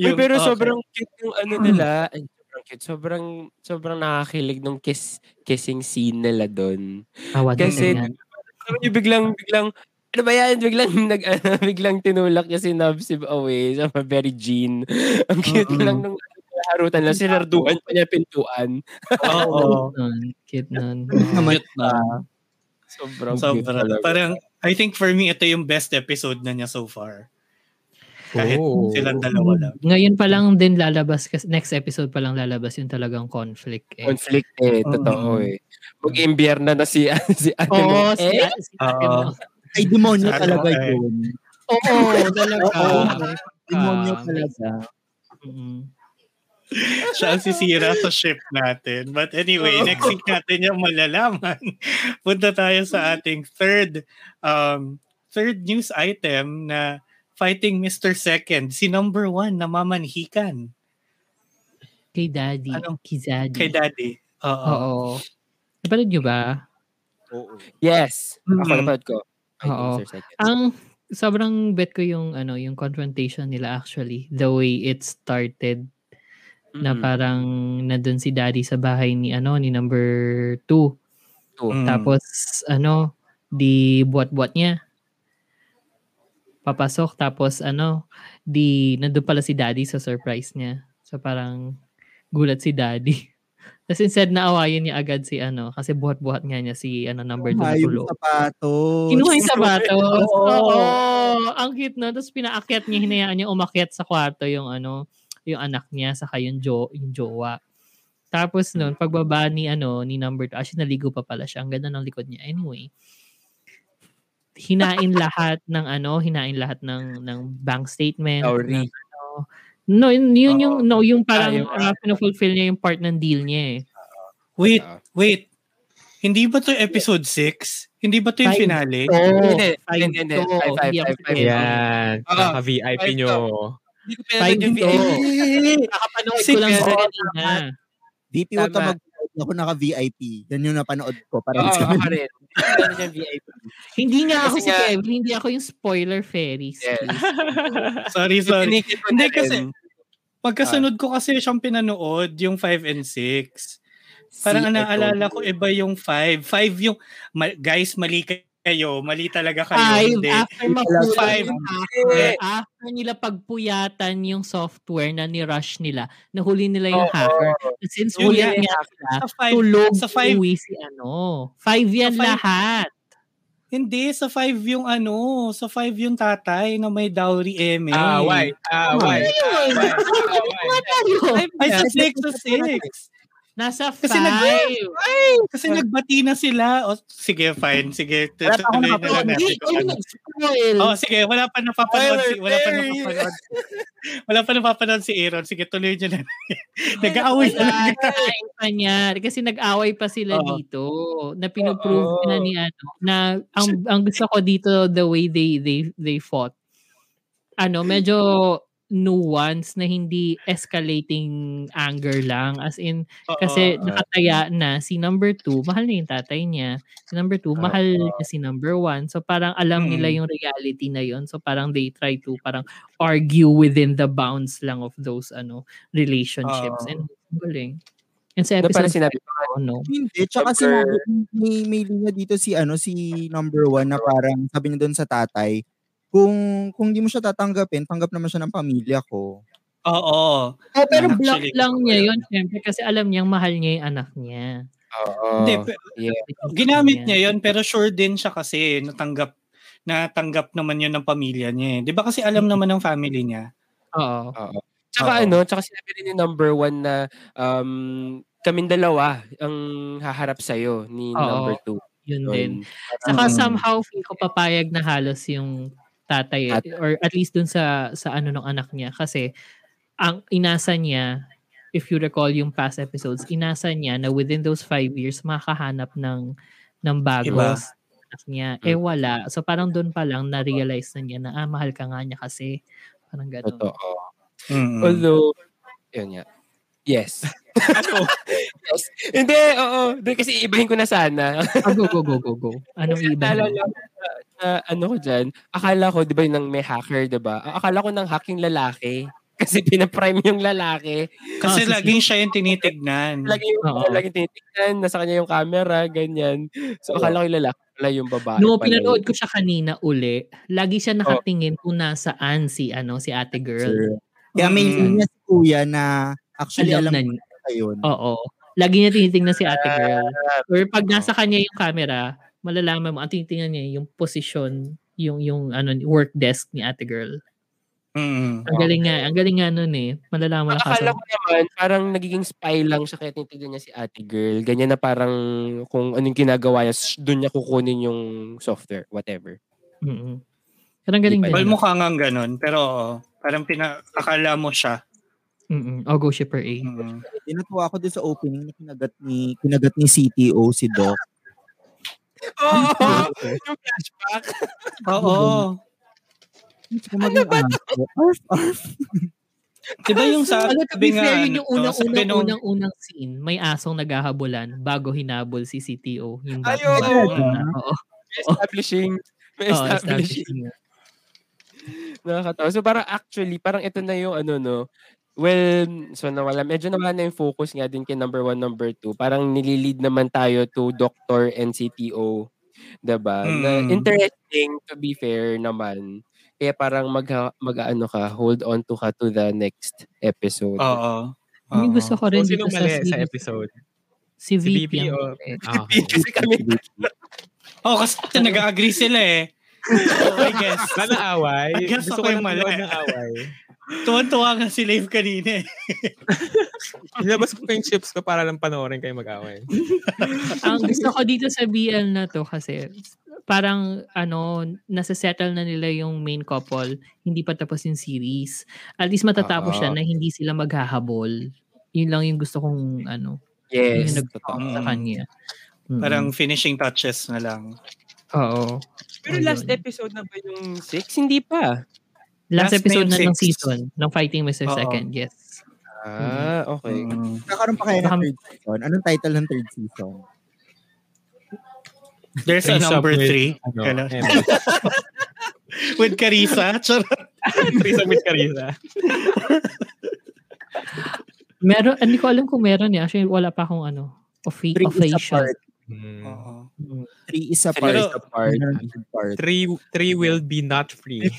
Speaker 5: Yung-
Speaker 1: pero
Speaker 5: okay.
Speaker 1: sobrang cute yung ano nila. Ay, sobrang cute. Sobrang, sobrang nakakilig nung kiss, kissing scene nila doon. Kasi- niyo, biglang, biglang, ano ba yan? Biglang, nag, ano, biglang tinulak niya si Nabsib away sa very Jean. Ang cute
Speaker 5: Mm-mm.
Speaker 1: lang nung harutan lang. Sinarduhan pa niya pintuan.
Speaker 5: Oo.
Speaker 2: Cute nun. Cute
Speaker 5: Cute na.
Speaker 1: Sobrang cute
Speaker 5: Sobra.
Speaker 1: talaga.
Speaker 5: Parang, I think for me, ito yung best episode na niya so far. Kahit
Speaker 4: Oh.
Speaker 5: silang dalawa lang.
Speaker 2: Ngayon pa lang din lalabas, kasi next episode pa lang lalabas yung talagang conflict. Eh.
Speaker 1: Conflict eh, totoo
Speaker 5: Mm.
Speaker 1: eh. Mag-imbierna na si, si ate
Speaker 2: Oo,
Speaker 1: mo.
Speaker 2: si,
Speaker 1: eh,
Speaker 2: si ate
Speaker 5: Oo.
Speaker 3: Ay, demonyo talaga
Speaker 5: eh.
Speaker 3: yun.
Speaker 2: Oo, talaga.
Speaker 3: Oo.
Speaker 2: Ah,
Speaker 3: Demonyo talaga.
Speaker 2: Mm-mm.
Speaker 5: Siya ang sisira sa ship natin. But anyway, next week natin yung malalaman. Punta tayo sa ating third um, third news item na fighting Mr. Second. Si number one na mamanhikan
Speaker 2: Kay daddy.
Speaker 5: Ano?
Speaker 2: Kay daddy.
Speaker 5: kay daddy. Oo.
Speaker 2: Oo. Napanood nyo ba?
Speaker 3: Oo.
Speaker 1: Yes. Ako
Speaker 5: Mm.
Speaker 1: napad ko. I think
Speaker 2: Oo.
Speaker 1: Sir.
Speaker 2: Ang sobrang bet ko yung ano yung confrontation nila actually the way it started na
Speaker 1: Mm.
Speaker 2: parang nandun si daddy sa bahay ni ano ni number 2
Speaker 1: Two.
Speaker 5: Mm.
Speaker 2: tapos ano di buat-buat niya papasok tapos ano, di nandun pala si daddy sa surprise niya. So parang gulat si daddy. Tapos instead na awayin niya agad si ano, kasi buhat-buhat nga niya si ano number 2 na
Speaker 3: yung sapatos.
Speaker 2: Kinuha yung sapatos.
Speaker 3: Oo.
Speaker 2: Oo. Ang cute no. Tapos pinaakyat niya, hinayaan niya umakyat sa kwarto yung ano, yung anak niya, saka yung, jo, yung jowa. Tapos noon, pagbaba ni ano, ni number 2, actually naligo pa pala siya. Ang ganda ng likod niya. Anyway, hinain lahat ng ano, hinain lahat ng ng bank statement.
Speaker 1: Dowry.
Speaker 2: ng ano. No, yun, yun yung no, yung parang
Speaker 1: Ah,
Speaker 2: uh, pinafulfill niya yung part ng deal niya eh.
Speaker 5: Wait,
Speaker 1: Ah.
Speaker 5: wait. Hindi ba to episode 6? Hindi ba to yung finale?
Speaker 1: Hindi, hindi, hindi.
Speaker 4: Yan.
Speaker 1: Ah, five
Speaker 4: nyo.
Speaker 1: Hindi ko pinanood yung. VIP.
Speaker 2: Nakapanood ko lang sa
Speaker 1: to.
Speaker 2: kanina.
Speaker 3: VP huwag ka
Speaker 1: Tama.
Speaker 3: Mag ako naka-VIP. Yan yung napanood ko. Para
Speaker 1: Oo,
Speaker 3: sa
Speaker 1: ako rin. VIP.
Speaker 2: Hindi nga ako
Speaker 1: Kasi
Speaker 2: si
Speaker 1: nga-
Speaker 2: Kevin, hindi ako yung spoiler fairies.
Speaker 1: Yes.
Speaker 5: sorry, sorry. Hindi kasi, pagkasunod ko kasi siyang pinanood, yung 5 and 6. Parang
Speaker 1: Si-
Speaker 5: naalala ko iba yung 5. 5 yung, ma- guys, mali kayo. Mali talaga kayo.
Speaker 2: Five,
Speaker 5: Hindi.
Speaker 2: after mapulat
Speaker 5: Five.
Speaker 2: hacker, after nila pagpuyatan yung software na ni-rush nila, nahuli nila yung
Speaker 1: Oo.
Speaker 2: hacker. Since
Speaker 5: Yun
Speaker 2: huli
Speaker 5: nga,
Speaker 2: niya sila,
Speaker 5: Sa 5,
Speaker 2: tulog
Speaker 5: sa five-
Speaker 2: uwi si ano. Five yan
Speaker 5: five-
Speaker 2: lahat.
Speaker 5: hindi, sa 5 yung ano, sa 5 yung tatay na may dowry eme.
Speaker 4: Ah, why? Ah, why?
Speaker 2: Ayun!
Speaker 4: Ah, why?
Speaker 2: Ano nga tayo?
Speaker 5: Ay, sa 6, sa 6.
Speaker 2: Nasa
Speaker 5: Kasi nag-
Speaker 2: five.
Speaker 5: Kasi nagbati na sila. O, sige, fine. Sige,
Speaker 3: Wala pa akong
Speaker 5: tuloy na lang natin. Oh, sige, wala pa napapanood si wala pa napapanood. wala pa napapanood si Aaron. Sige, tuloy niyo na. Nag-aaway na lang.
Speaker 2: pa niya. Kasi nag-away pa sila
Speaker 5: Oo.
Speaker 2: dito. Na pinuprove
Speaker 1: Oo.
Speaker 2: na ni ano. Na ang, ang gusto ko dito, the way they they they fought. Ano, medyo nuance na hindi escalating anger lang. As in, kasi
Speaker 5: Oo.
Speaker 2: nakataya na si number two, mahal na yung tatay niya. Si number two, mahal niya si number one. So parang alam nila
Speaker 5: Mm.
Speaker 2: yung reality na yon So parang they try to parang argue within the bounds lang of those ano relationships.
Speaker 5: Oo.
Speaker 2: And galing. And sa
Speaker 1: No, parang
Speaker 2: episode
Speaker 1: sinabi
Speaker 2: ko, no?
Speaker 3: Hindi, tsaka sinabi, may, may linya dito si ano si number one na parang sabi niya doon sa tatay, kung kung di mo siya tatanggapin, tanggap naman siya ng pamilya ko.
Speaker 5: Oo.
Speaker 2: Oh, pero
Speaker 5: Actually,
Speaker 2: block lang niya yun, syempre, kasi alam niyang mahal niya yung anak niya.
Speaker 1: Oo.
Speaker 5: Hindi,
Speaker 1: yeah.
Speaker 5: ginamit niya yon pero sure din siya kasi natanggap natanggap naman yun ng pamilya niya. eh. 'Di ba kasi alam naman ng family niya?
Speaker 2: Oo.
Speaker 1: Oo. Tsaka
Speaker 5: Oo.
Speaker 1: ano, tsaka sinabi rin ni number one na um, kaming dalawa ang haharap sa'yo ni
Speaker 2: Oo.
Speaker 1: number two.
Speaker 2: Yun
Speaker 1: Yun.
Speaker 2: din. Saka
Speaker 5: Mm.
Speaker 2: somehow feel ko papayag na halos yung tatay
Speaker 1: At-
Speaker 2: or at least dun sa sa ano ng anak niya kasi ang inasa niya if you recall yung past episodes inasa niya na within those five years makahanap ng ng bago
Speaker 5: Iba.
Speaker 2: anak niya eh wala so parang doon pa lang na realize na niya na ah mahal ka nga niya kasi parang gano'n
Speaker 1: Totoo.
Speaker 5: Mm.
Speaker 1: Although, yun nga. Yes. yes. Hindi, oo. Hindi, kasi ibahin ko na sana.
Speaker 2: ah, go go go go go anong iba
Speaker 1: na ano ko dyan, akala ko, di ba yung may hacker, di ba? Akala ko ng hacking lalaki. Kasi pinaprime yung lalaki.
Speaker 5: Kasi
Speaker 2: Ah,
Speaker 5: laging siya yung tinitignan.
Speaker 1: Lagi yung,
Speaker 2: Oo.
Speaker 1: lagi tinitignan, nasa kanya yung camera, ganyan. So, akala ko yung lalaki pala yung babae.
Speaker 2: No,
Speaker 1: pala
Speaker 2: pinanood ko siya kanina uli. Lagi siya nakatingin kung nasaan si ano si ate girl.
Speaker 3: Kaya may
Speaker 5: Mm.
Speaker 3: linya si kuya na actually
Speaker 2: Alam
Speaker 3: alam,
Speaker 2: na
Speaker 3: ko
Speaker 2: niya.
Speaker 3: na yun.
Speaker 2: Oo. Lagi niya tinitingnan si ate girl. Or pag nasa kanya yung camera, malalaman mo, ang tinitingnan niya yung position, yung yung ano work desk ni ate girl.
Speaker 5: Mm.
Speaker 2: Ang galing nga, ang galing nga nun eh. Malalaman mo na
Speaker 1: Akala
Speaker 2: kaso.
Speaker 1: ko naman, parang nagiging spy lang siya kaya tinitignan niya si ate girl. Ganyan na parang kung anong ginagawa niya, doon niya kukunin yung software, whatever.
Speaker 2: Mm. Pero ang galing
Speaker 1: Di
Speaker 2: din.
Speaker 5: Well, mukha nga ganun. Pero oo, parang pina, akala mo siya.
Speaker 2: Mm. Oh, go shipper A.
Speaker 5: Mm.
Speaker 3: Tinatuwa ako din sa opening na kinagat ni kinagat ni CTO si Doc.
Speaker 1: Oo! yung flashback.
Speaker 5: Oo.
Speaker 3: Ano ba Arf, arf.
Speaker 5: Diba yung sa,
Speaker 2: Ano, to be fair, yun
Speaker 5: ano
Speaker 2: yung
Speaker 5: to,
Speaker 2: unang, unang,
Speaker 5: nung-
Speaker 2: unang, unang scene. May asong naghahabulan bago hinabol si CTO. Yung
Speaker 1: Ay,
Speaker 2: batang
Speaker 1: oo.
Speaker 2: bata na. Oo.
Speaker 1: May establishing. May
Speaker 2: Oo,
Speaker 1: establishing.
Speaker 2: establishing.
Speaker 1: Nakakatawa. So parang actually, parang ito na yung ano no, well, so nawala, medyo nawala na yung focus nga din kay number one, number two. Parang nililid naman tayo to doctor and CTO. Diba? Na
Speaker 5: Mm.
Speaker 1: interesting to be fair naman. Kaya parang mag, mag ano ka, hold on to ka to the next episode.
Speaker 5: Oo.
Speaker 2: Yung
Speaker 5: Oo.
Speaker 2: gusto ko rin
Speaker 4: sino
Speaker 2: dito sa
Speaker 4: sa episode.
Speaker 2: si
Speaker 4: Si
Speaker 2: VP.
Speaker 4: VP
Speaker 2: ang
Speaker 4: o...
Speaker 2: mali.
Speaker 4: Ah, okay.
Speaker 1: Kasi kami,
Speaker 5: Oh, kasi nag-agree sila eh. So, I guess.
Speaker 4: Wala na away.
Speaker 5: I guess
Speaker 4: Gusto
Speaker 5: ako
Speaker 4: ko
Speaker 5: yung
Speaker 4: lang
Speaker 5: mali.
Speaker 4: mali.
Speaker 5: Tuwan-tuwa nga si Liv kanina eh.
Speaker 4: Nilabas ko yung chips ko para lang panoorin kayo mag-away.
Speaker 2: ang gusto ko dito sa BL na to kasi parang ano, nasa-settle na nila yung main couple, hindi pa tapos yung series. At least matatapos
Speaker 1: Oo.
Speaker 2: siya na hindi sila maghahabol. Yun lang yung gusto kong ano,
Speaker 1: yes,
Speaker 2: yung nag
Speaker 1: totoo.
Speaker 2: sa
Speaker 5: Mm.
Speaker 2: kanya. Mm.
Speaker 5: Parang finishing touches na lang.
Speaker 2: Oo.
Speaker 1: Pero
Speaker 2: Ayun.
Speaker 1: last episode na ba yung 6? Hindi pa.
Speaker 2: Last,
Speaker 5: Last
Speaker 2: episode
Speaker 5: na yung
Speaker 2: ng
Speaker 5: six.
Speaker 2: season, ng Fighting Mr.
Speaker 5: Oo.
Speaker 2: Second, yes.
Speaker 1: Ah, okay.
Speaker 5: Mm.
Speaker 3: Nakaroon pa kayo ng third season. Anong title ng third season?
Speaker 5: There's a number
Speaker 4: with,
Speaker 5: three.
Speaker 4: Ano, em,
Speaker 5: With Carissa.
Speaker 4: Threesome with Carissa.
Speaker 2: Meron, hindi ko alam kung meron eh. Actually, wala pa akong ano, offi- official.
Speaker 3: apart.
Speaker 4: Hmm.
Speaker 3: Three is apart.
Speaker 1: Three
Speaker 5: Pero-
Speaker 3: ng third part.
Speaker 4: Three, three will be not free.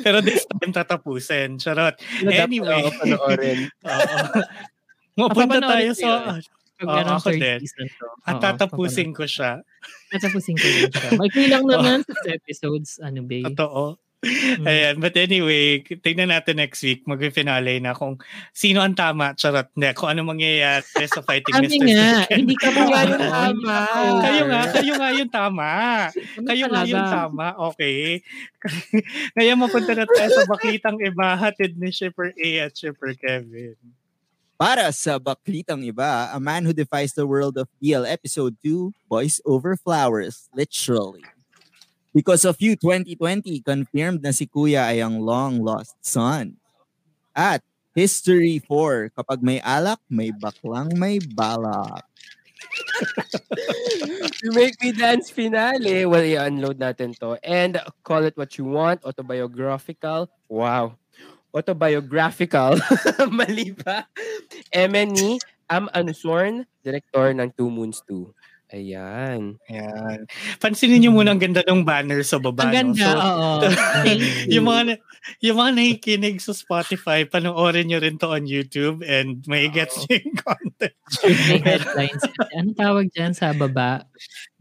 Speaker 5: Pero this time tatapusin. Charot. Anyway.
Speaker 1: Oo, panoorin.
Speaker 5: Oo. Mapunta tayo sa... Oo,
Speaker 2: meron
Speaker 5: ako din. At tatapusin ko siya.
Speaker 2: Tatapusin ko din siya. May lang naman sa episodes, ano ba
Speaker 5: Totoo.
Speaker 2: Mm.
Speaker 5: Ayan. But anyway, tingnan natin next week. Mag-finale na kung sino ang tama. Charot. Hindi. Kung ano mangyayari sa Fighting Mr.
Speaker 2: nga, hindi ka ano,
Speaker 1: yung tama.
Speaker 5: Kayo nga, kayo nga yung tama. Kayo nga yung tama. Okay. Ngayon mapunta na tayo sa baklitang iba hatid ni Shipper A at Shipper Kevin.
Speaker 3: Para sa Baklitang Iba, a man who defies the world of BL Episode 2, Boys Over Flowers, literally. Because of you 2020, confirmed na si Kuya ay ang long-lost son. At History 4, kapag may alak, may baklang may balak.
Speaker 1: You make me dance finale. Well, i-unload natin to. And call it what you want. Autobiographical. Wow. Autobiographical. Mali pa. MNE, Am Anusorn, director ng Two Moons 2. Ayan.
Speaker 5: Ayan. Pansinin niyo muna ang ganda ng banner sa baba.
Speaker 2: Ang
Speaker 5: no?
Speaker 2: ganda,
Speaker 5: So,
Speaker 2: oo.
Speaker 5: yung mga yung mga nakikinig sa Spotify, panoorin niyo rin to on YouTube and may gets niyo yung content.
Speaker 2: May headlines. Ano tawag dyan sa baba?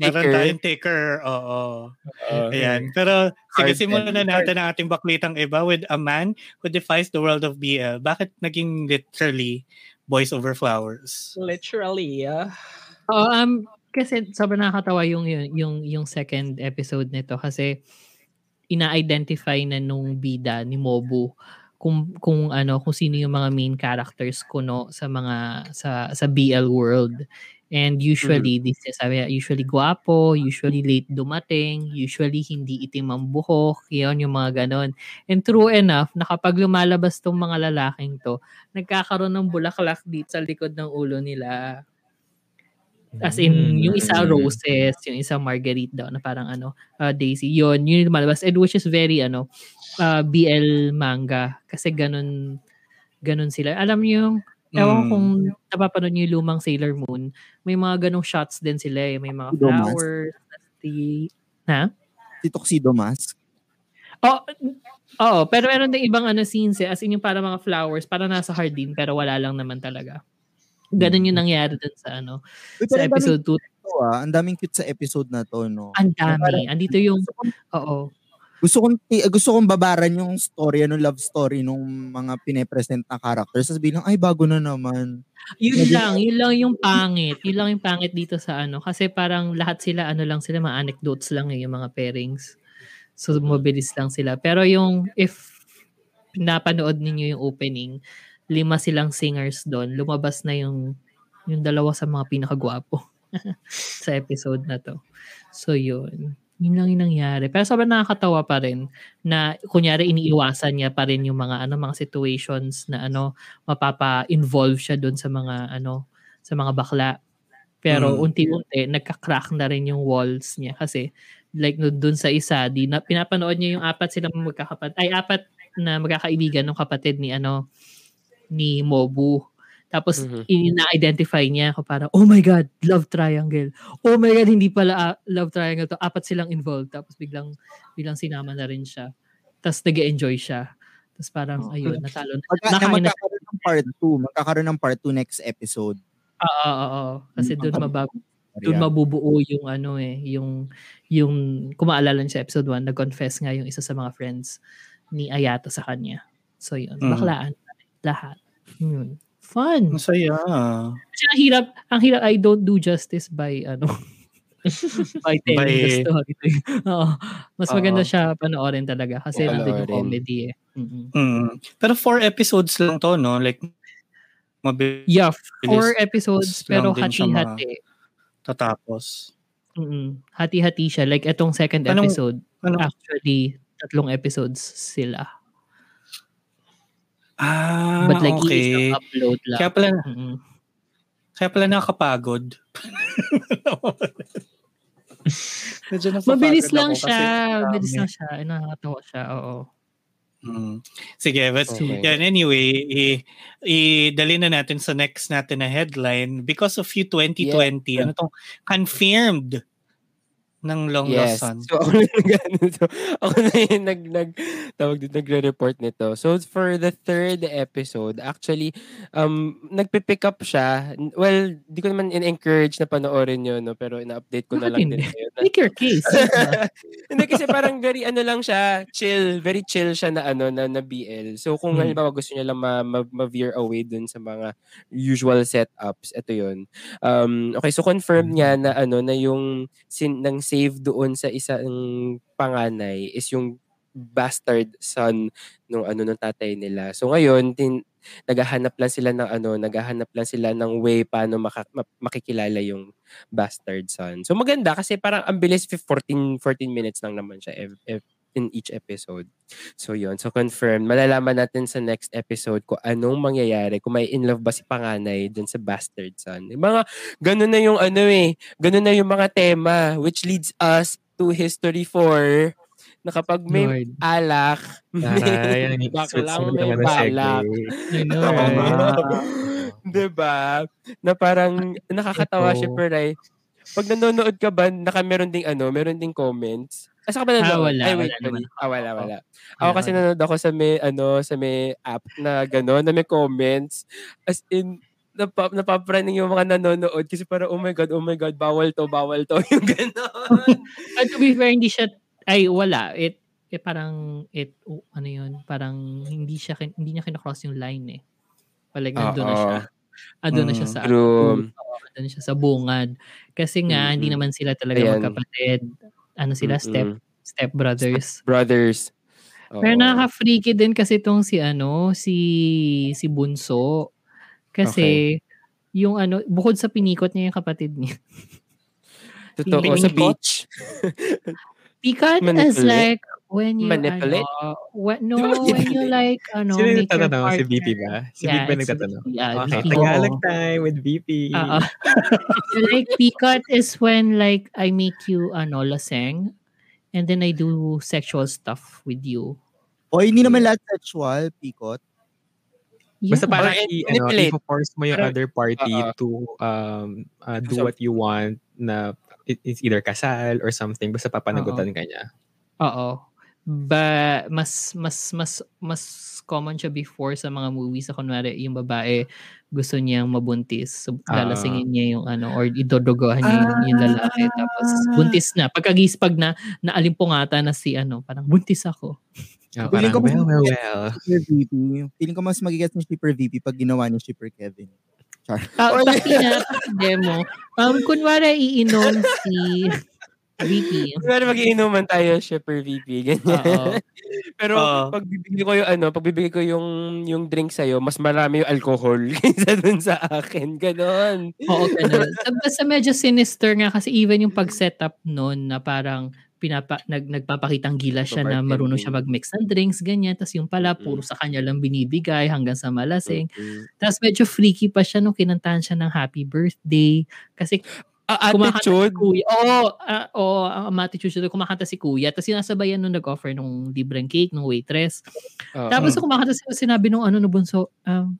Speaker 5: Meron
Speaker 1: Ticker.
Speaker 5: tayong ticker. Oo.
Speaker 1: Uh,
Speaker 5: Ayan. Pero sige, simulan na natin ang ating baklitang iba with a man who defies the world of BL. Bakit naging literally Boys Over Flowers?
Speaker 4: Literally, yeah.
Speaker 2: Oo, um, kasi sobrang nakakatawa yung, yung, yung, yung second episode nito kasi ina-identify na nung bida ni Mobu kung kung ano kung sino yung mga main characters kuno sa mga sa sa BL world. And usually this is sabi usually guwapo usually late dumating usually hindi itim ang buhok yun yung mga ganon. And true enough na kapag lumalabas tong mga lalaking to nagkakaroon ng bulaklak dito sa likod ng ulo nila As in, yung isa
Speaker 1: Mm.
Speaker 2: roses, yung isa marguerite daw na parang ano, uh, daisy. Yun, yun yung lumalabas. And which is very, ano, uh, BL manga. Kasi ganun, ganun sila. Alam niyo yung, ewan
Speaker 5: Mm.
Speaker 2: kung napapanood niyo yung lumang Sailor Moon, may mga ganong shots din sila eh. May mga flowers, the, ha?
Speaker 3: Si Tuxedo Mask.
Speaker 2: Oh, Oo, pero meron din ibang ano scenes eh. As in yung para mga flowers, para nasa hardin, pero wala lang naman talaga. Ganun yung nangyari dun sa ano,
Speaker 3: Uy,
Speaker 2: sa episode 2.
Speaker 3: cute to, ah. Ang daming cute sa episode na to, no?
Speaker 2: Ang dami. Andito yung, oo.
Speaker 3: gusto kong, gusto kong babaran yung story, ano, love story nung mga pine-present na characters. Tapos bilang, ay, bago na naman.
Speaker 2: Yun
Speaker 3: Medyo-
Speaker 2: lang, yun lang yung pangit. Yun lang yung pangit dito sa ano. Kasi parang lahat sila, ano lang sila, mga anecdotes lang eh, yung mga pairings. So, mabilis lang sila. Pero yung, if napanood ninyo yung opening, lima silang singers doon. Lumabas na yung, yung dalawa sa mga pinakagwapo sa episode na to. So, yun. Yun lang yung nangyari. Pero sobrang nakakatawa pa rin na kunyari iniiwasan niya pa rin yung mga ano mga situations na ano mapapa-involve siya doon sa mga ano sa mga bakla. Pero
Speaker 5: Mm.
Speaker 2: unti-unti nagka-crack na rin yung walls niya kasi like doon sa isa di na, pinapanood niya yung apat silang magkakapatid ay apat na magkakaibigan ng kapatid ni ano ni Mobu Tapos,
Speaker 1: Mhm.
Speaker 2: ina-identify niya ako parang, oh my God, love triangle. Oh my God, hindi pala ah, love triangle to. Apat silang involved. Tapos biglang, biglang sinama na rin siya. Tapos nag enjoy siya. Tapos parang,
Speaker 3: Oh.
Speaker 2: ayun, natalo na.
Speaker 3: Pag, na
Speaker 2: Nakain na
Speaker 3: magkakaroon ng part 2, magkakaroon ng part 2 next episode.
Speaker 2: Oo, oo, oo. Kasi doon mabab doon mabubuo yung ano eh, yung yung kung maalala niyo sa episode 1, nag-confess nga yung isa sa mga friends ni Ayato sa kanya. So yun,
Speaker 5: Mm.
Speaker 2: baklaan lahat. Yun. Fun.
Speaker 5: Masaya.
Speaker 2: Kasi ang hirap, ang hirap, I don't do justice by ano, by telling the
Speaker 5: By-
Speaker 2: story. Oo. Mas maganda siya panoorin talaga kasi
Speaker 1: Oo,
Speaker 2: nandun yung comedy eh. Mm-mm.
Speaker 5: Mm. Pero four episodes lang to, no? Like, mabilis
Speaker 2: Yeah, four episodes pero hati-hati.
Speaker 5: tatapos.
Speaker 2: Mm-mm. Hati-hati siya. Like, etong second
Speaker 5: Anong-
Speaker 2: episode,
Speaker 5: Ano?
Speaker 2: actually, tatlong episodes sila.
Speaker 5: Ah,
Speaker 2: But like,
Speaker 5: okay.
Speaker 2: upload lang.
Speaker 5: Kaya pala,
Speaker 2: Mm-mm.
Speaker 5: kaya pala nakakapagod. Medyo
Speaker 2: Mabilis lang siya. Mabilis lang siya. Ay, Nakakatawa siya. Oo.
Speaker 5: Mm. Sige, but
Speaker 1: Okay.
Speaker 5: yan, anyway, i- i-dali na natin sa next natin na headline. Because of you 2020, ano tong confirmed ng Long
Speaker 1: Yes.
Speaker 5: Lost Son.
Speaker 1: So ako na yung ano to. Ako na yung nag, nag tawag dito, nagre-report nito. So for the third episode, actually, um, nagpipick up siya. Well, di ko naman in-encourage na panoorin yun, no? pero ina-update ko na
Speaker 2: Bakit
Speaker 1: lang din
Speaker 2: hindi?
Speaker 1: na-
Speaker 2: Make your case.
Speaker 1: Hindi kasi parang very ano lang siya, chill, very chill siya na ano na, na BL. So kung
Speaker 2: Hmm.
Speaker 1: halimbawa gusto niyo lang ma, ma, ma-veer away dun sa mga usual setups, ito 'yun. Um okay, so confirm niya na ano na yung sin nang save doon sa isang panganay is yung bastard son nung ano nung tatay nila. So ngayon tin naghahanap lang sila ng ano, naghahanap lang sila ng way paano maka, ma- makikilala yung bastard son. So maganda kasi parang ang bilis 14 14 minutes lang naman siya ev- ev- in each episode. So yon So confirmed. Malalaman natin sa next episode kung anong mangyayari, kung may in love ba si panganay dun sa bastard son. Yung Mga ganun na yung ano eh, ganun na yung mga tema which leads us to history 4 na kapag may
Speaker 2: Lord.
Speaker 1: alak,
Speaker 4: Taray,
Speaker 1: may bakla, may balak.
Speaker 2: I know,
Speaker 5: Oo
Speaker 2: right?
Speaker 5: nga.
Speaker 1: 'Di ba? Na parang nakakatawa siya pero ay pag nanonood ka ba, naka meron ding ano, meron ding comments. Asa ka ba
Speaker 2: Ah,
Speaker 1: nanonood?
Speaker 2: wala,
Speaker 1: Ay, wait,
Speaker 2: wala
Speaker 1: sorry. Ah, wala, wala. Ako
Speaker 2: Wala,
Speaker 1: kasi
Speaker 2: wala.
Speaker 1: nanonood ako sa may, ano, sa may app na gano'n, na may comments. As in, napa, napapraning yung mga nanonood kasi parang, oh my God, oh my God, bawal to, bawal to, yung gano'n.
Speaker 2: But to be fair, hindi siya, ay wala. It, eh, parang, it, oh, ano yun, parang hindi siya, hindi niya kinakross yung line eh. Palag nandun na siya. Ando na siya
Speaker 5: Mm,
Speaker 2: sa
Speaker 1: true.
Speaker 2: Oo, ando na siya sa bungad. Kasi nga, hindi
Speaker 1: Mm-mm.
Speaker 2: naman sila talaga
Speaker 1: Ayan.
Speaker 2: magkapatid. Ano sila, step,
Speaker 1: Mm-mm.
Speaker 2: step brothers.
Speaker 1: Brothers. Oo.
Speaker 2: Pero nakaka-freaky din kasi itong si ano, si si Bunso. Kasi yung ano, bukod sa pinikot niya yung kapatid niya.
Speaker 1: Totoo, sa beach.
Speaker 2: Pikat
Speaker 1: Manipulate?
Speaker 2: like when you
Speaker 1: Manipulate?
Speaker 2: ano, when, no, when you like ano,
Speaker 4: Sino yung
Speaker 2: make your?
Speaker 4: Si. VP ba? Si
Speaker 2: Yeah,
Speaker 4: VP ba nagtatanong?
Speaker 2: Yeah,
Speaker 4: Okay,
Speaker 2: VP.
Speaker 4: Tagalog time with VP.
Speaker 2: Oo. like pikat is when like I make you ano laseng and then I do sexual stuff with you.
Speaker 3: O hindi naman lahat sexual, pikot.
Speaker 4: Basta
Speaker 2: Yeah.
Speaker 4: parang
Speaker 1: Or
Speaker 4: i, ano, i-force mo yung
Speaker 1: Parang-
Speaker 4: other party
Speaker 1: Oo.
Speaker 4: to um, uh, do
Speaker 1: So-
Speaker 4: what you want na it- it's either kasal or something basta papanagutan ka niya.
Speaker 2: Oo. Ba mas mas mas mas common siya before sa mga movies sa kunwari yung babae gusto niyang mabuntis. So lalasingin niya yung ano or idodogohan niya yung, yung lalaki tapos
Speaker 3: Ah.
Speaker 2: buntis na. Pagkagis pag na naalimpungata na si ano, parang buntis ako.
Speaker 3: Feeling
Speaker 4: parang,
Speaker 3: ko mas
Speaker 4: well, well,
Speaker 3: magigets
Speaker 4: well.
Speaker 3: VP. Feeling ko mas magigas ni Shipper VP pag ginawa ni Shipper Kevin.
Speaker 2: Ah, pati na pati demo. Um kunwari iinom si VP.
Speaker 1: Pero mag-iinuman tayo, Shipper VP, ganyan. Pero
Speaker 5: Oo.
Speaker 1: pag bibigay ko yung ano, pag bibigay ko yung yung drink sa'yo, mas marami yung alcohol kaysa dun sa akin. Ganon.
Speaker 2: Oo, ganun. Sa- Basta medyo sinister nga kasi even yung pag-setup nun na parang pinapa, nag, nagpapakitang gila siya na marunong siya mag-mix ng drinks, ganyan. Tapos yung pala, puro sa kanya lang binibigay hanggang sa malasing. Tapos medyo freaky pa siya nung kinantahan siya ng happy birthday. Kasi
Speaker 1: Ah,
Speaker 2: kumakanta si
Speaker 1: attitude.
Speaker 2: kuya. Oo, ah, oo, ang attitude siya. Kumakanta si kuya. Tapos sinasabayan nung nag-offer nung libreng cake, nung waitress.
Speaker 1: Oo.
Speaker 2: Tapos kumakanta siya, sinabi nung ano, no bunso, um,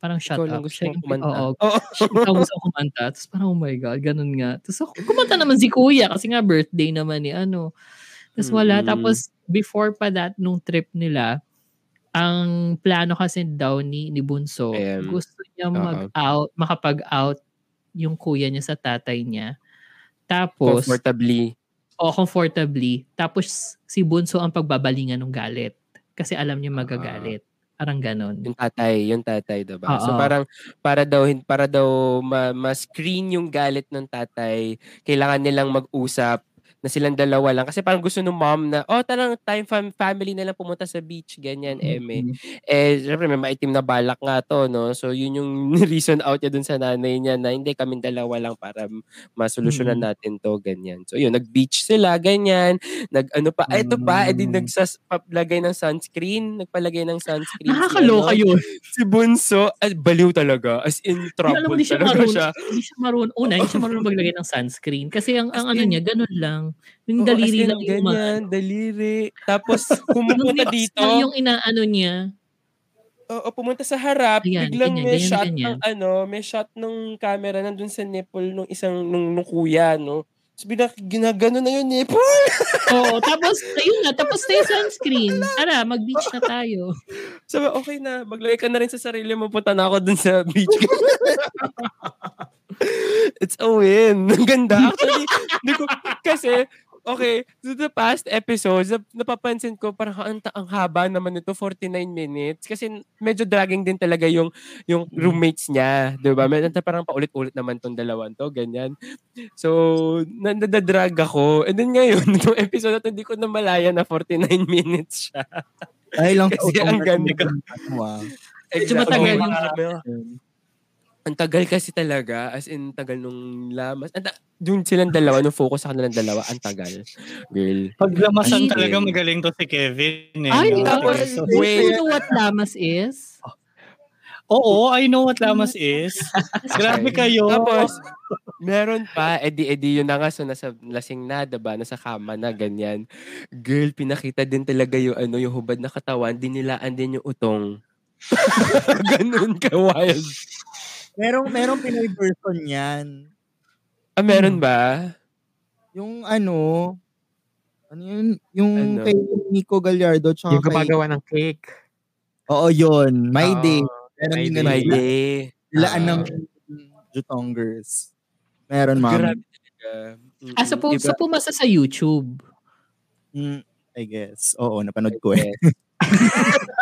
Speaker 2: parang shut
Speaker 1: Ikaw
Speaker 2: up.
Speaker 1: gusto
Speaker 2: Siya yung,
Speaker 1: kumanta.
Speaker 2: oo,
Speaker 1: Oo.
Speaker 2: siya gusto kumanta. Tapos parang, oh my God, ganun nga. Tapos kumanta naman si kuya kasi nga birthday naman ni ano. Tapos wala.
Speaker 1: Mm-mm.
Speaker 2: Tapos before pa that, nung trip nila, ang plano kasi daw ni, ni Bunso,
Speaker 1: Ayan.
Speaker 2: gusto niya mag-out, makapag-out yung kuya niya sa tatay niya. Tapos,
Speaker 1: Comfortably.
Speaker 2: o comfortably. Tapos si Bunso ang pagbabalingan ng galit. Kasi alam niya magagalit. Parang ganon.
Speaker 1: Yung tatay, yung tatay, diba? So
Speaker 2: Oo.
Speaker 1: parang para daw para daw ma- ma-screen yung galit ng tatay, kailangan nilang mag-usap na silang dalawa lang kasi parang gusto ng mom na oh tarang time fam- family na lang pumunta sa beach ganyan eme
Speaker 2: Mm.
Speaker 1: eh syempre may maitim na balak nga to no so yun yung reason out niya dun sa nanay niya na hindi kami dalawa lang para masolusyonan
Speaker 2: Mm.
Speaker 1: natin to ganyan so yun nag-beach sila ganyan nag ano pa ah, ito pa edi
Speaker 3: Mm.
Speaker 1: nagsas-lagay ng sunscreen nagpalagay ng sunscreen si
Speaker 2: Nakakaloka
Speaker 1: ano,
Speaker 2: yun.
Speaker 1: si Bunso as baliw talaga as in trouble
Speaker 2: hindi siya
Speaker 1: talaga
Speaker 2: marunong.
Speaker 1: siya
Speaker 2: Hindi siya marunong. Una, hindi siya marunong maglagay ng sunscreen. Kasi ang, ang
Speaker 1: As
Speaker 2: ano
Speaker 1: in-
Speaker 2: niya, ganun lang. Yung
Speaker 1: Oo,
Speaker 2: daliri lang yung
Speaker 1: ganyan daliri tapos
Speaker 2: lips
Speaker 1: dito
Speaker 2: lang yung inaano niya.
Speaker 1: Oo, pumunta sa harap,
Speaker 2: Ayan,
Speaker 1: biglang
Speaker 2: ganyan,
Speaker 1: may
Speaker 2: ganyan,
Speaker 1: shot
Speaker 2: ganyan.
Speaker 1: ng ano, may shot ng camera nandun sa nipple nung isang nung, nung kuya, no. Tapos bigla ginagano na yung nipple.
Speaker 2: Oo, tapos, ayun na, tapos na yung sunscreen. Tara, mag-beach na tayo.
Speaker 1: Sabi, okay na, maglagay ka na rin sa sarili mo, punta na ako dun sa beach. It's a win. Ang ganda. Actually, di ko, kasi, okay, to the past episodes, nap- napapansin ko parang ang, ang haba naman nito, 49 minutes. Kasi medyo dragging din talaga yung yung roommates niya, 'di ba? Medyo parang paulit-ulit naman tong dalawan to, ganyan. So, nadadrag ako. And then ngayon, itong episode na to, hindi ko na malaya na 49 minutes siya.
Speaker 3: Ay lang
Speaker 1: Kasi ang ganda.
Speaker 3: Wow.
Speaker 2: Medyo matagal.
Speaker 1: Ang tagal kasi talaga, as in tagal nung lamas. Ang ta- yung silang dalawa, nung focus sa kanilang dalawa, ang tagal. Girl.
Speaker 2: Ay,
Speaker 5: Paglamasan talaga magaling to si Kevin. Eh,
Speaker 2: Ay,
Speaker 5: no?
Speaker 1: tapos,
Speaker 2: tapos,
Speaker 5: So-
Speaker 1: wait.
Speaker 2: you know what lamas is?
Speaker 5: Oo, I know what lamas is. Grabe kayo.
Speaker 1: Tapos, meron pa, edi edi yun na nga, so nasa lasing na, diba? Nasa kama na, ganyan. Girl, pinakita din talaga yung, ano, yung hubad na katawan, dinilaan din yung utong. Ganun ka wild.
Speaker 3: Merong, merong Pinoy version yan.
Speaker 1: Ah, meron ba?
Speaker 3: Yung ano, ano yun? Yung
Speaker 1: Ano?
Speaker 3: kay Nico Gallardo tsaka
Speaker 4: Yung
Speaker 3: kay...
Speaker 4: gumagawa ng cake.
Speaker 3: Oo, yun. My
Speaker 4: Oo,
Speaker 3: Day. Meron
Speaker 4: My
Speaker 3: din
Speaker 4: Day.
Speaker 1: My day.
Speaker 3: Dilaan
Speaker 1: Ah.
Speaker 3: ng Jutongers. Meron, ma'am.
Speaker 1: Grabe talaga.
Speaker 2: Ah, so,
Speaker 1: Iba-
Speaker 2: so pumasa sa YouTube.
Speaker 3: Mm, I guess. Oo, napanood ko eh.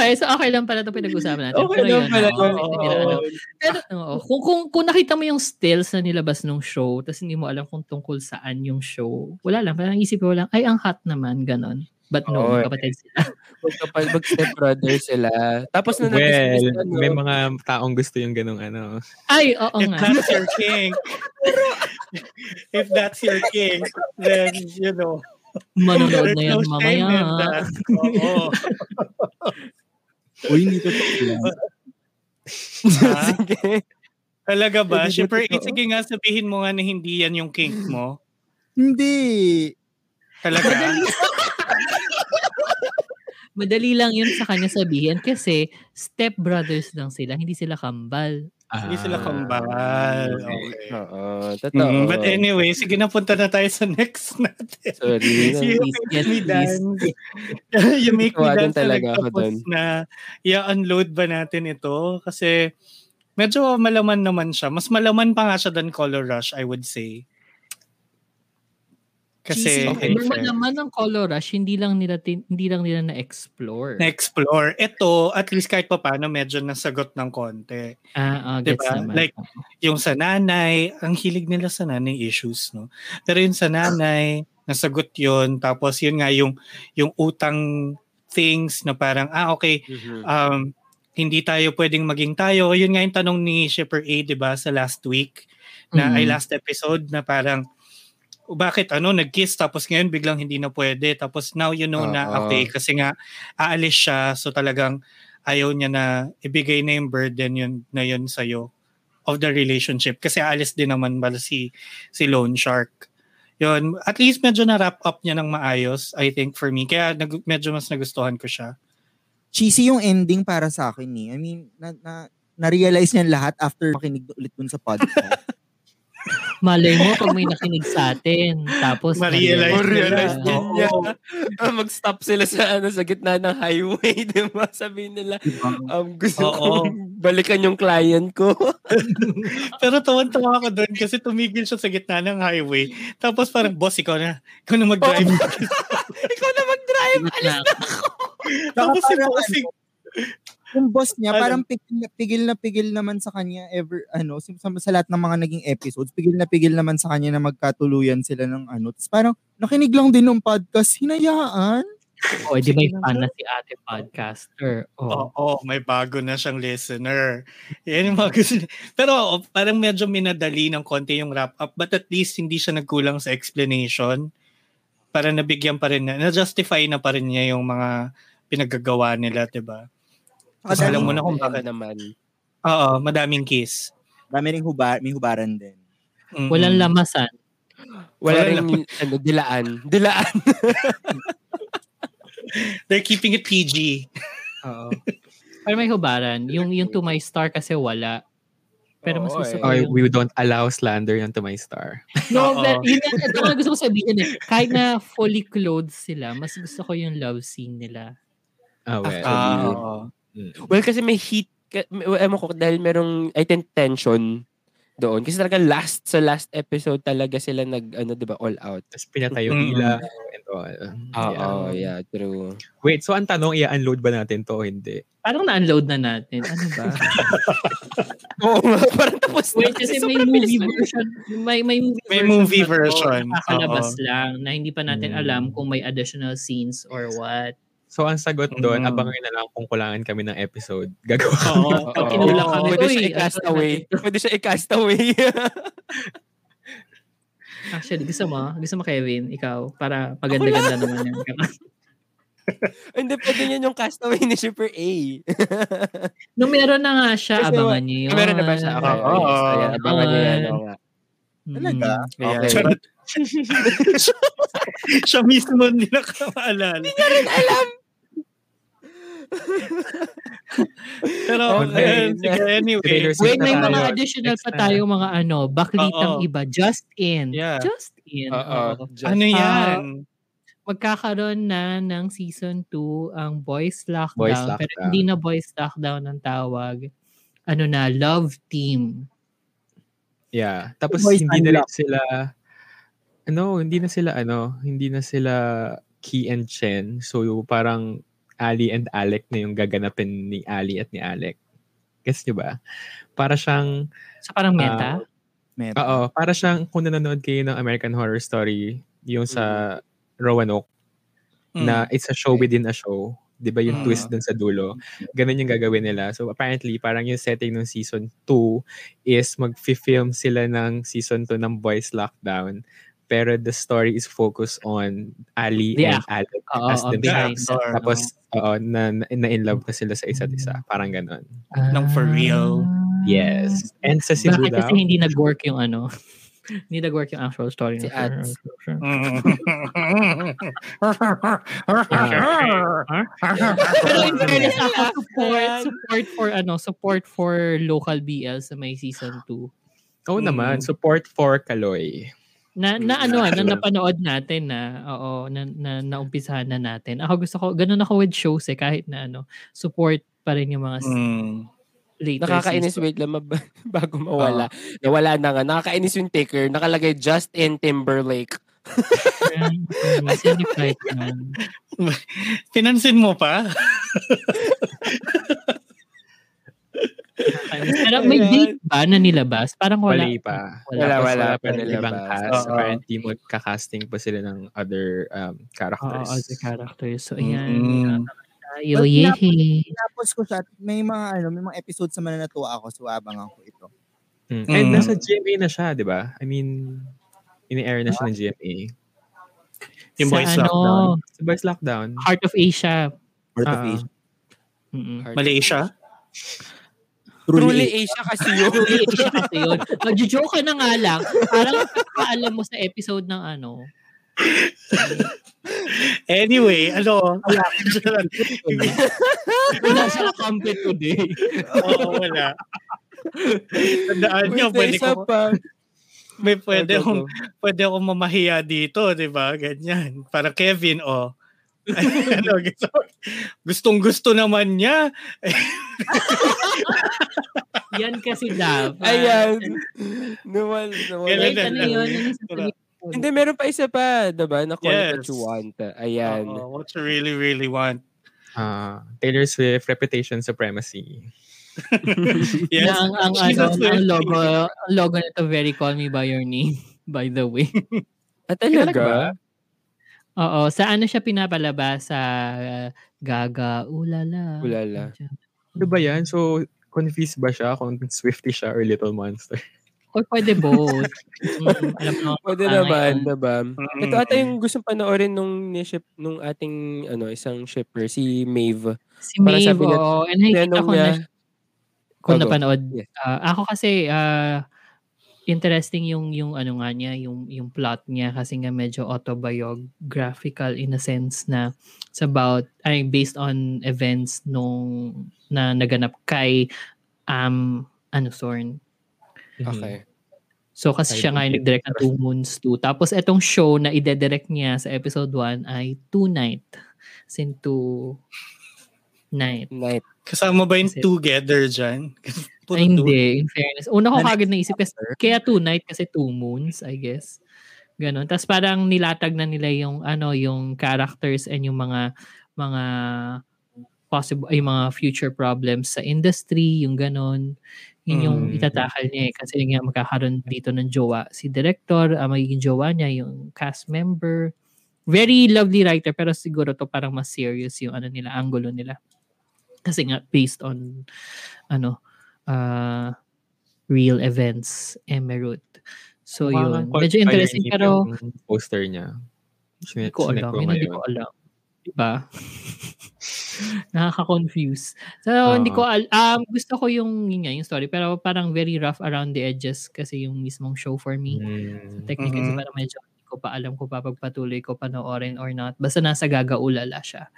Speaker 2: Okay, so okay lang pala ito pinag-usapan natin.
Speaker 1: Okay
Speaker 2: Pero
Speaker 1: lang
Speaker 2: yun,
Speaker 1: pala.
Speaker 2: hindi na ano. Pero, oo, kung, kung, kung nakita mo yung stills na nilabas ng show, tapos hindi mo alam kung tungkol saan yung show, wala lang. Parang isip ko lang, ay, ang hot naman, ganon. But no,
Speaker 1: Oo,
Speaker 2: kapatid sila.
Speaker 1: Magkapal, mag-step brother sila. Tapos na
Speaker 4: Well,
Speaker 1: ano,
Speaker 4: may mga taong gusto yung ganong ano.
Speaker 2: Ay, oo
Speaker 5: If
Speaker 2: nga.
Speaker 5: that's your king, if that's your king, then, you know,
Speaker 2: Manonood na yan
Speaker 5: no
Speaker 2: mamaya.
Speaker 5: Oo.
Speaker 3: Uy, hindi totoo yan.
Speaker 5: Ha?
Speaker 1: Sige.
Speaker 5: Talaga ba?
Speaker 3: Hindi ba
Speaker 5: Siyempre,
Speaker 3: totoo?
Speaker 5: sige nga, sabihin mo nga na hindi yan yung kink mo.
Speaker 3: Hindi.
Speaker 5: Talaga?
Speaker 2: Madali lang yun sa kanya sabihin kasi step brothers lang sila, hindi sila kambal.
Speaker 5: Hindi sila
Speaker 4: Ah,
Speaker 5: kambal.
Speaker 4: okay.
Speaker 1: Oo, totoo.
Speaker 5: Mm, but anyway, sige na punta na tayo sa next natin.
Speaker 1: Sorry.
Speaker 5: You
Speaker 2: Please,
Speaker 5: make
Speaker 2: yes,
Speaker 5: me dance. you make me dance
Speaker 1: talaga ako dun.
Speaker 5: na i-unload ba natin ito? Kasi medyo malaman naman siya. Mas malaman pa nga siya than Color Rush, I would say. Kasi
Speaker 1: Okay,
Speaker 2: Normal
Speaker 1: fair.
Speaker 2: naman ang color rush, hindi lang nila tin- hindi lang nila na-explore.
Speaker 5: na-explore. Ito, at least kahit pa paano, medyo nasagot ng konti.
Speaker 2: Ah, gets
Speaker 5: Diba?
Speaker 2: naman.
Speaker 5: Like, Yung sa nanay, ang hilig nila sa nanay issues, no? Pero yung sa nanay, nasagot yon Tapos yun nga, yung, yung utang things na parang, ah, okay,
Speaker 1: Mhm.
Speaker 5: um, hindi tayo pwedeng maging tayo. Yun nga yung tanong ni Shipper A, di ba, sa last week, na
Speaker 2: Mm.
Speaker 5: ay last episode, na parang, bakit ano, nag-kiss tapos ngayon biglang hindi na pwede. Tapos now you know na,
Speaker 1: Oo.
Speaker 5: okay, kasi nga, aalis siya, so talagang ayaw niya na ibigay na yung burden yun, na yun sa'yo of the relationship. Kasi aalis din naman bala si, si Lone Shark. Yun, at least medyo na wrap up niya ng maayos, I think, for me. Kaya nag, medyo mas nagustuhan ko siya.
Speaker 3: cheesy yung ending para sa akin eh. I mean, na, na, na-realize niyan lahat after makinig ulit dun sa podcast.
Speaker 2: Malay mo pag may nakinig sa atin. Tapos,
Speaker 5: Ma-realize
Speaker 1: Or
Speaker 5: nila.
Speaker 1: realize din niya. Ah, Mag-stop sila sa ano sa gitna ng highway, di ba? Sabihin nila,
Speaker 3: Diba?
Speaker 1: um, gusto
Speaker 5: Oo.
Speaker 1: kong balikan yung client ko.
Speaker 5: Pero tawan-tawa ako doon kasi tumigil siya sa gitna ng highway. Tapos parang, boss, ikaw na. Ikaw na mag-drive.
Speaker 1: Ikaw na mag-drive.
Speaker 2: Alis na.
Speaker 5: Tapos si bossing,
Speaker 3: yung boss niya, parang pigil na, pigil na pigil naman sa kanya ever, ano, sa, sa, lahat ng mga naging episodes, pigil na pigil naman sa kanya na magkatuluyan sila ng ano. Tapos parang, nakinig lang din ng podcast, hinayaan.
Speaker 2: O, di ba yung fan na si ate podcaster?
Speaker 5: Oo,
Speaker 2: Oh.
Speaker 5: may bago na siyang listener. Yan yung mga gusto. Pero oo, parang medyo minadali ng konti yung wrap up but at least hindi siya nagkulang sa explanation. Para nabigyan pa rin na, na-justify na pa rin niya yung mga pinagagawa nila, 'di ba? Kasi alam mo na kung bakit.
Speaker 1: naman.
Speaker 5: Oo, madaming kiss.
Speaker 3: Dami ring huba, may hubaran din.
Speaker 5: Mm-mm.
Speaker 2: Walang lamasan.
Speaker 1: Wala
Speaker 5: Wala
Speaker 1: rin ano, dilaan. Dilaan.
Speaker 5: They're keeping it PG.
Speaker 2: Oo. Pero may hubaran. Yung, yung to my star kasi wala. Pero mas gusto
Speaker 1: eh.
Speaker 2: ko
Speaker 4: Okay,
Speaker 2: yung...
Speaker 4: we don't allow slander yan to my star.
Speaker 2: No, but yun yung ito nga gusto ko sabihin eh. Kahit na fully clothed sila, mas gusto ko yung love scene nila.
Speaker 4: Ah, well.
Speaker 5: Ah,
Speaker 1: Actually,
Speaker 5: oo.
Speaker 4: Mm.
Speaker 1: Well, kasi may heat, may- ewan ko, dahil merong, I think, tension doon. Kasi talaga last, sa last episode talaga sila nag, ano, di ba, all out.
Speaker 4: Tapos pinatay yung
Speaker 5: Mm-mm.
Speaker 4: ilaw and all.
Speaker 1: Oo,
Speaker 4: Yeah.
Speaker 1: yeah, true.
Speaker 4: Wait, so ang tanong, i-unload ba natin to o hindi?
Speaker 2: Parang na-unload na natin. Ano ba?
Speaker 1: Oo nga, parang tapos
Speaker 2: Wait, kasi may
Speaker 1: Sobrang bilis
Speaker 2: movie version. May, may movie
Speaker 5: May
Speaker 2: version.
Speaker 5: movie
Speaker 2: pa to,
Speaker 5: version.
Speaker 2: Nakakalabas
Speaker 5: Oo.
Speaker 2: lang na hindi pa natin
Speaker 4: Mm.
Speaker 2: alam kung may additional scenes or what.
Speaker 4: So ang sagot doon,
Speaker 5: Mm.
Speaker 4: abangan na lang kung kulangan kami ng episode. Gagawa
Speaker 5: Oo.
Speaker 2: Pag
Speaker 1: Oo.
Speaker 2: kinulang kami,
Speaker 1: Pwede
Speaker 2: "Uy,
Speaker 1: siya
Speaker 2: ano
Speaker 1: i-cast away. Pwede siya i-cast away.
Speaker 2: Actually, gusto mo? Gusto mo, Kevin? Ikaw? Para maganda-ganda naman yan.
Speaker 1: Hindi, pwede niyan yung cast away ni Super A.
Speaker 2: Nung meron na nga siya,
Speaker 1: Kasi
Speaker 2: abangan niyo yun.
Speaker 1: Meron na ba siya? Okay.
Speaker 5: Oo.
Speaker 1: So, yan, abangan niyo yan.
Speaker 3: Talaga?
Speaker 1: Okay.
Speaker 5: Siya mismo hindi nakamaalala.
Speaker 1: alam.
Speaker 5: Pero,
Speaker 1: Okay.
Speaker 5: ayun, sige, anyway.
Speaker 2: Wait,
Speaker 4: na
Speaker 2: may mga additional pa
Speaker 4: na.
Speaker 2: tayo mga ano, baklitang
Speaker 5: Oo.
Speaker 2: iba. Just in.
Speaker 5: Yeah.
Speaker 2: Just in.
Speaker 1: Just-
Speaker 5: Ano yan?
Speaker 2: Magkakaroon na ng season 2 ang Boys Lockdown.
Speaker 4: Boys
Speaker 2: Pero
Speaker 4: Lockdown.
Speaker 2: hindi na Boys Lockdown ang tawag. Ano na, Love Team.
Speaker 4: Yeah. Tapos
Speaker 3: Boys
Speaker 4: hindi na rin sila ano, hindi na sila ano, hindi na sila Key and Chen. So parang Ali and Alec na yung gaganapin ni Ali at ni Alec. Guess nyo ba? Para siyang,
Speaker 2: So parang meta.
Speaker 3: Meta.
Speaker 4: oo, para siyang kung nanonood kayo ng American Horror Story, yung sa Roanoke,
Speaker 5: Mm.
Speaker 4: na it's a show within a show. 'Di ba yung
Speaker 5: Mm.
Speaker 4: twist dun sa dulo? Ganun yung gagawin nila. So apparently, parang yung setting ng season 2 is mag-film sila ng season 2 ng Boys Lockdown. Pero the story is focused on Ali
Speaker 2: The
Speaker 4: and Alec
Speaker 2: Oo,
Speaker 4: as
Speaker 2: behind
Speaker 4: themselves.
Speaker 5: actor,
Speaker 4: Tapos, oo, na, na, na in love na sila sa isa't isa. Parang ganun.
Speaker 5: Nang for real.
Speaker 4: Yes. And sa Cebu
Speaker 2: Bakit
Speaker 4: daw,
Speaker 2: kasi hindi nag-work yung ano? hindi nag-work yung actual story.
Speaker 1: Si Ads.
Speaker 2: Pero in fairness ako, support, support for ano, support for local BL sa may season 2.
Speaker 4: oo naman, support for Kaloy.
Speaker 2: Na, na ano, na napanood natin na, oo, na, na naumpisahan na natin. Ako gusto ko, ganun ako with shows eh, kahit na ano, support pa rin yung mga
Speaker 5: Mm.
Speaker 2: later
Speaker 1: Nakakainis,
Speaker 2: season.
Speaker 1: wait lang, mab- bago mawala. Nawala na nga. Nakakainis yung ticker. Nakalagay Justin Timberlake.
Speaker 5: Pinansin mo pa?
Speaker 2: Pero may date ba na nilabas? Parang wala.
Speaker 4: Wala pa.
Speaker 1: Wala,
Speaker 4: Tapos
Speaker 1: wala
Speaker 4: pa
Speaker 1: pa
Speaker 4: ibang cast.
Speaker 5: Oo.
Speaker 4: Apparently, magka-casting pa sila ng other um,
Speaker 2: Oo,
Speaker 4: characters.
Speaker 2: as a character. So, ayan.
Speaker 5: Mm.
Speaker 2: Tayo,
Speaker 3: But
Speaker 2: yehey.
Speaker 3: Tapos ko siya, may mga ano, may mga episodes naman na natuwa ako, so abangan ko ito.
Speaker 4: Mm. And
Speaker 5: Mm.
Speaker 4: nasa GMA na siya, di ba? I mean, ini-air na siya ng GMA.
Speaker 5: Yung
Speaker 2: Sa
Speaker 5: Boys
Speaker 2: ano,
Speaker 5: Lockdown.
Speaker 4: Sa Boys Lockdown.
Speaker 2: Heart of Asia.
Speaker 3: Worth of
Speaker 4: Ah.
Speaker 3: Asia.
Speaker 2: Mm-mm.
Speaker 5: Malaysia?
Speaker 1: Truly Asia kasi yun.
Speaker 2: Truly Asia kasi yun. Magjo-joke ka na nga lang. Parang kakaalam mo sa episode ng ano,
Speaker 5: Anyway, ano?
Speaker 2: Wala siya kakampi today.
Speaker 5: Oo, wala. Tandaan nyo, pwede ko,
Speaker 1: pa.
Speaker 5: may pwede akong, pwede akong mamahiya dito, di ba? Ganyan. Para Kevin, oh. Ano, gusto, gustong gusto naman niya.
Speaker 2: Yan kasi dapat.
Speaker 1: Ayan. Nawal, nawal.
Speaker 5: Kailan
Speaker 2: Like,
Speaker 5: na
Speaker 2: ano yun? Ano?
Speaker 1: Hindi, meron pa isa pa, diba? Na call it what
Speaker 5: Yes.
Speaker 1: you want. Ayan.
Speaker 5: Oo, what you really, really want.
Speaker 4: Ah, Taylor Swift, Reputation Supremacy.
Speaker 5: Yes.
Speaker 2: Na ang, ang, ano, ang logo, ang logo nito very call me by your name, by the way.
Speaker 1: At
Speaker 4: Talaga ba?
Speaker 1: talaga?
Speaker 2: Oo, sa ano siya pinapalabas sa uh, Gaga Ulala.
Speaker 1: Ulala.
Speaker 4: Ano ba yan? So, confused ba siya kung Swifty siya or Little Monster?
Speaker 2: Or pwede both. mm, alam mo,
Speaker 1: Pwede
Speaker 2: Ah,
Speaker 1: naman,
Speaker 2: ngayon.
Speaker 1: diba?
Speaker 5: Mm-mm.
Speaker 1: Ito ata yung gustong panoorin nung, ni-ship, nung ating ano, isang shipper, si Maeve.
Speaker 2: si
Speaker 1: Parang
Speaker 2: Maeve, oo. And nakikita ko
Speaker 1: niya,
Speaker 2: na kung
Speaker 1: Oh,
Speaker 2: napanood.
Speaker 1: Yes.
Speaker 2: Ah, ako kasi, ah, interesting yung yung ano nga niya, yung yung plot niya kasi nga medyo autobiographical in a sense na it's about ay based on events nung na naganap kay um ano Sorn.
Speaker 1: Okay.
Speaker 2: So kasi siya nga yung nag-direct ng Two Moons 2. Tapos etong show na ide-direct niya sa episode 1 ay Two Night. Sin Two Night.
Speaker 1: Night.
Speaker 5: Kasama ba yung
Speaker 2: Kasi-
Speaker 5: together dyan? Puro
Speaker 2: Ay, hindi, in fairness. Una ko kagad naisip kasi, kaya two night kasi two moons, I guess. Ganon. Tapos parang nilatag na nila yung, ano, yung characters and yung mga, mga possible, ay mga future problems sa industry, yung ganon. Yun yung
Speaker 4: Mm.
Speaker 2: itatakal niya eh. Kasi nga magkakaroon dito ng jowa. Si director, ah, magiging jowa niya, yung cast member. Very lovely writer, pero siguro to parang mas serious yung ano nila, angulo nila. Kasi nga, based on, ano, uh, real events, Emerald. So
Speaker 4: Mukha
Speaker 2: yun, medyo interesting pero
Speaker 4: poster niya.
Speaker 2: hindi ko alam. Yun, hindi ko alam. Diba? Nakaka-confuse. So, hindi ko al- um, gusto ko yung, yun nga, yung story. Pero parang very rough around the edges kasi yung mismong show for me.
Speaker 4: Mm.
Speaker 2: Technically,
Speaker 5: Mhm.
Speaker 2: parang medyo hindi ko pa alam kung papagpatuloy ko panoorin or not. Basta nasa gagaulala siya.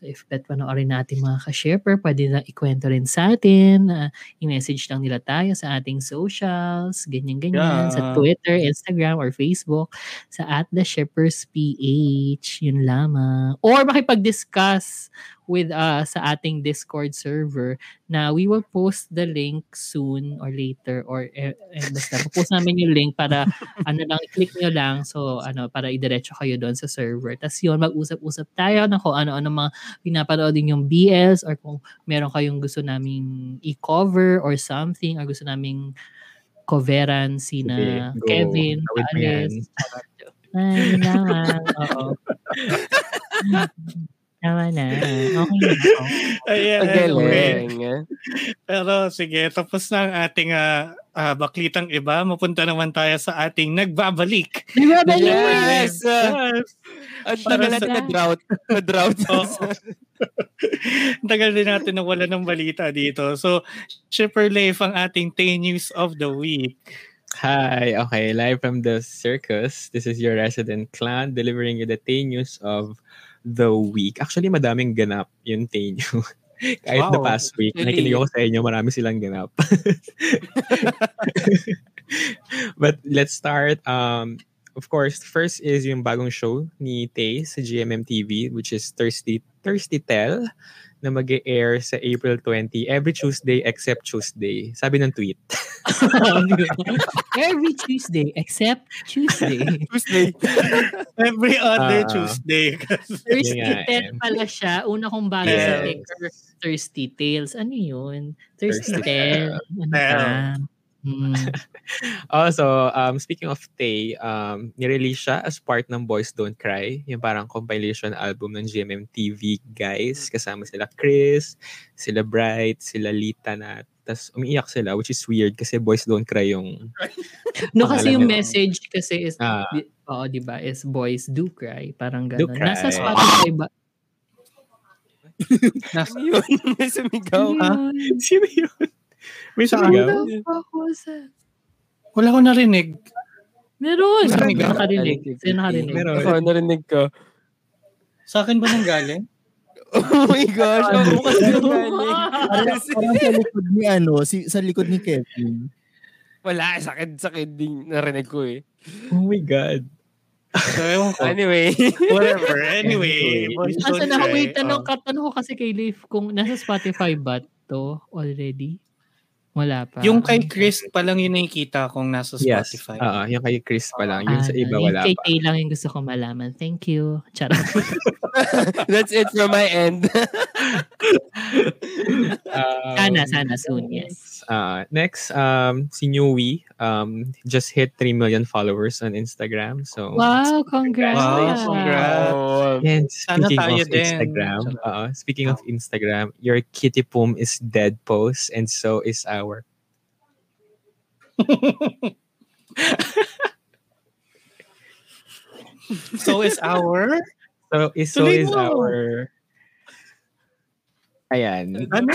Speaker 2: So if bet panoorin natin mga ka-shaper, pwede na ikwento rin sa atin. Uh, i-message lang nila tayo sa ating socials, ganyan-ganyan. Sa
Speaker 5: Yeah.
Speaker 2: Twitter, Instagram, or Facebook. Sa at the Shippers PH. Yun lamang. Or makipag-discuss with uh, sa ating Discord server na we will post the link soon or later or eh, eh, basta post namin yung link para ano lang click nyo lang so ano para idiretso kayo doon sa server tapos yun mag-usap-usap tayo na kung ano-ano mga pinapanood din yung BLs or kung meron kayong gusto naming i-cover or something or gusto naming coveran si na
Speaker 4: Sige.
Speaker 2: Kevin. Alex, Ay, lang. Oo. Tama na. Okay na ako.
Speaker 5: Ayan,
Speaker 1: Ang
Speaker 5: anyway.
Speaker 1: galing. eh.
Speaker 5: Pero sige, tapos na ang ating ah, ah, baklitang iba. Mapunta naman tayo sa ating nagbabalik.
Speaker 1: Yes!
Speaker 5: Yes!
Speaker 1: Ang
Speaker 5: Para
Speaker 1: tagal
Speaker 5: sa-
Speaker 1: natin na-drought. Na-drought.
Speaker 5: Ang Tagal din natin na wala ng balita dito. So, Shipper Leif ang ating Tay News of the Week.
Speaker 4: Hi, okay, live from the circus. This is your resident clown delivering you the Tay News of the week. Actually, madaming ganap yung News. Kahit the
Speaker 5: Wow.
Speaker 4: past week,
Speaker 1: Really?
Speaker 4: nakikinig ako sa inyo, marami silang ganap. But let's start. Um, of course, first is yung bagong show ni Tay sa GMM TV, which is Thirsty, Thirsty Tell, na mag air sa April 20, every Tuesday except Tuesday. Sabi ng tweet.
Speaker 2: Every Tuesday except Tuesday.
Speaker 1: Tuesday.
Speaker 5: Every other
Speaker 4: Ah.
Speaker 5: Tuesday.
Speaker 2: Thirsty
Speaker 4: Yun nga,
Speaker 2: Tale
Speaker 4: eh.
Speaker 2: pala siya. Una kong bago
Speaker 5: Yes.
Speaker 2: sa Thirsty Tales. Ano yun? Thirsty,
Speaker 4: Thirsty.
Speaker 2: Ano Hmm.
Speaker 4: Also, um, speaking of Tay, um, nirelease siya as part ng Boys Don't Cry, yung parang compilation album ng GMM TV guys. Kasama sila Chris, sila Bright, sila Lita na tas umiiyak sila, which is weird kasi Boys Don't Cry yung...
Speaker 2: No, kasi yung
Speaker 4: nila.
Speaker 2: message kasi is,
Speaker 4: Ah.
Speaker 2: di, oo, di ba, is boys do cry. Parang
Speaker 4: Do
Speaker 2: gano'n.
Speaker 4: cry.
Speaker 2: Nasa Spotify ba?
Speaker 1: Ano yun? Sumigaw.
Speaker 2: Yun?
Speaker 4: Sino yun? May
Speaker 5: Saan?
Speaker 4: sumigaw?
Speaker 2: Ano ba ako sa...
Speaker 5: Wala ko narinig.
Speaker 2: Meron.
Speaker 5: Narinig
Speaker 2: Sino
Speaker 5: ka?
Speaker 2: nakarinig? Sino nakarinig?
Speaker 4: Meron.
Speaker 1: Ako, narinig ko.
Speaker 5: Sa akin ba nang galing?
Speaker 1: Oh my gosh. Ako kasi galing.
Speaker 3: Parang, sa likod ni ano, si, sa likod ni Kevin.
Speaker 1: Wala, sakit-sakit din narinig ko eh.
Speaker 4: Oh my God.
Speaker 5: So.
Speaker 1: Anyway.
Speaker 5: Whatever. Anyway.
Speaker 2: Asa na,
Speaker 5: cry.
Speaker 2: wait, tanong,
Speaker 5: Oh.
Speaker 2: katanong ko kasi kay Leif kung nasa Spotify ba to already? Wala pa.
Speaker 5: Yung kay Chris pa lang yun nakikita kong nasa
Speaker 4: Yes.
Speaker 5: Spotify.
Speaker 4: Oo, yung kay Chris pa lang. Yung sa
Speaker 2: Ano,
Speaker 4: iba
Speaker 2: yung
Speaker 4: wala
Speaker 2: kay
Speaker 4: pa.
Speaker 2: Tay lang yung gusto ko malaman. Thank you. Charot.
Speaker 1: That's it from my end.
Speaker 4: Um,
Speaker 2: sana, sana soon, yes.
Speaker 4: Uh, next, um, si Newy um, just hit 3 million followers on Instagram. So,
Speaker 2: Wow, congrats.
Speaker 5: Wow, congrats.
Speaker 1: Oh,
Speaker 4: And
Speaker 5: Sana
Speaker 4: speaking
Speaker 5: tayo
Speaker 4: of
Speaker 5: din.
Speaker 4: Instagram,
Speaker 5: Charot.
Speaker 4: uh, speaking of Instagram, your kitty poom is dead post and so is our.
Speaker 5: So is our...
Speaker 4: So is so
Speaker 5: Tuloy
Speaker 4: is
Speaker 5: mo.
Speaker 4: our. Ayan.
Speaker 5: Ano?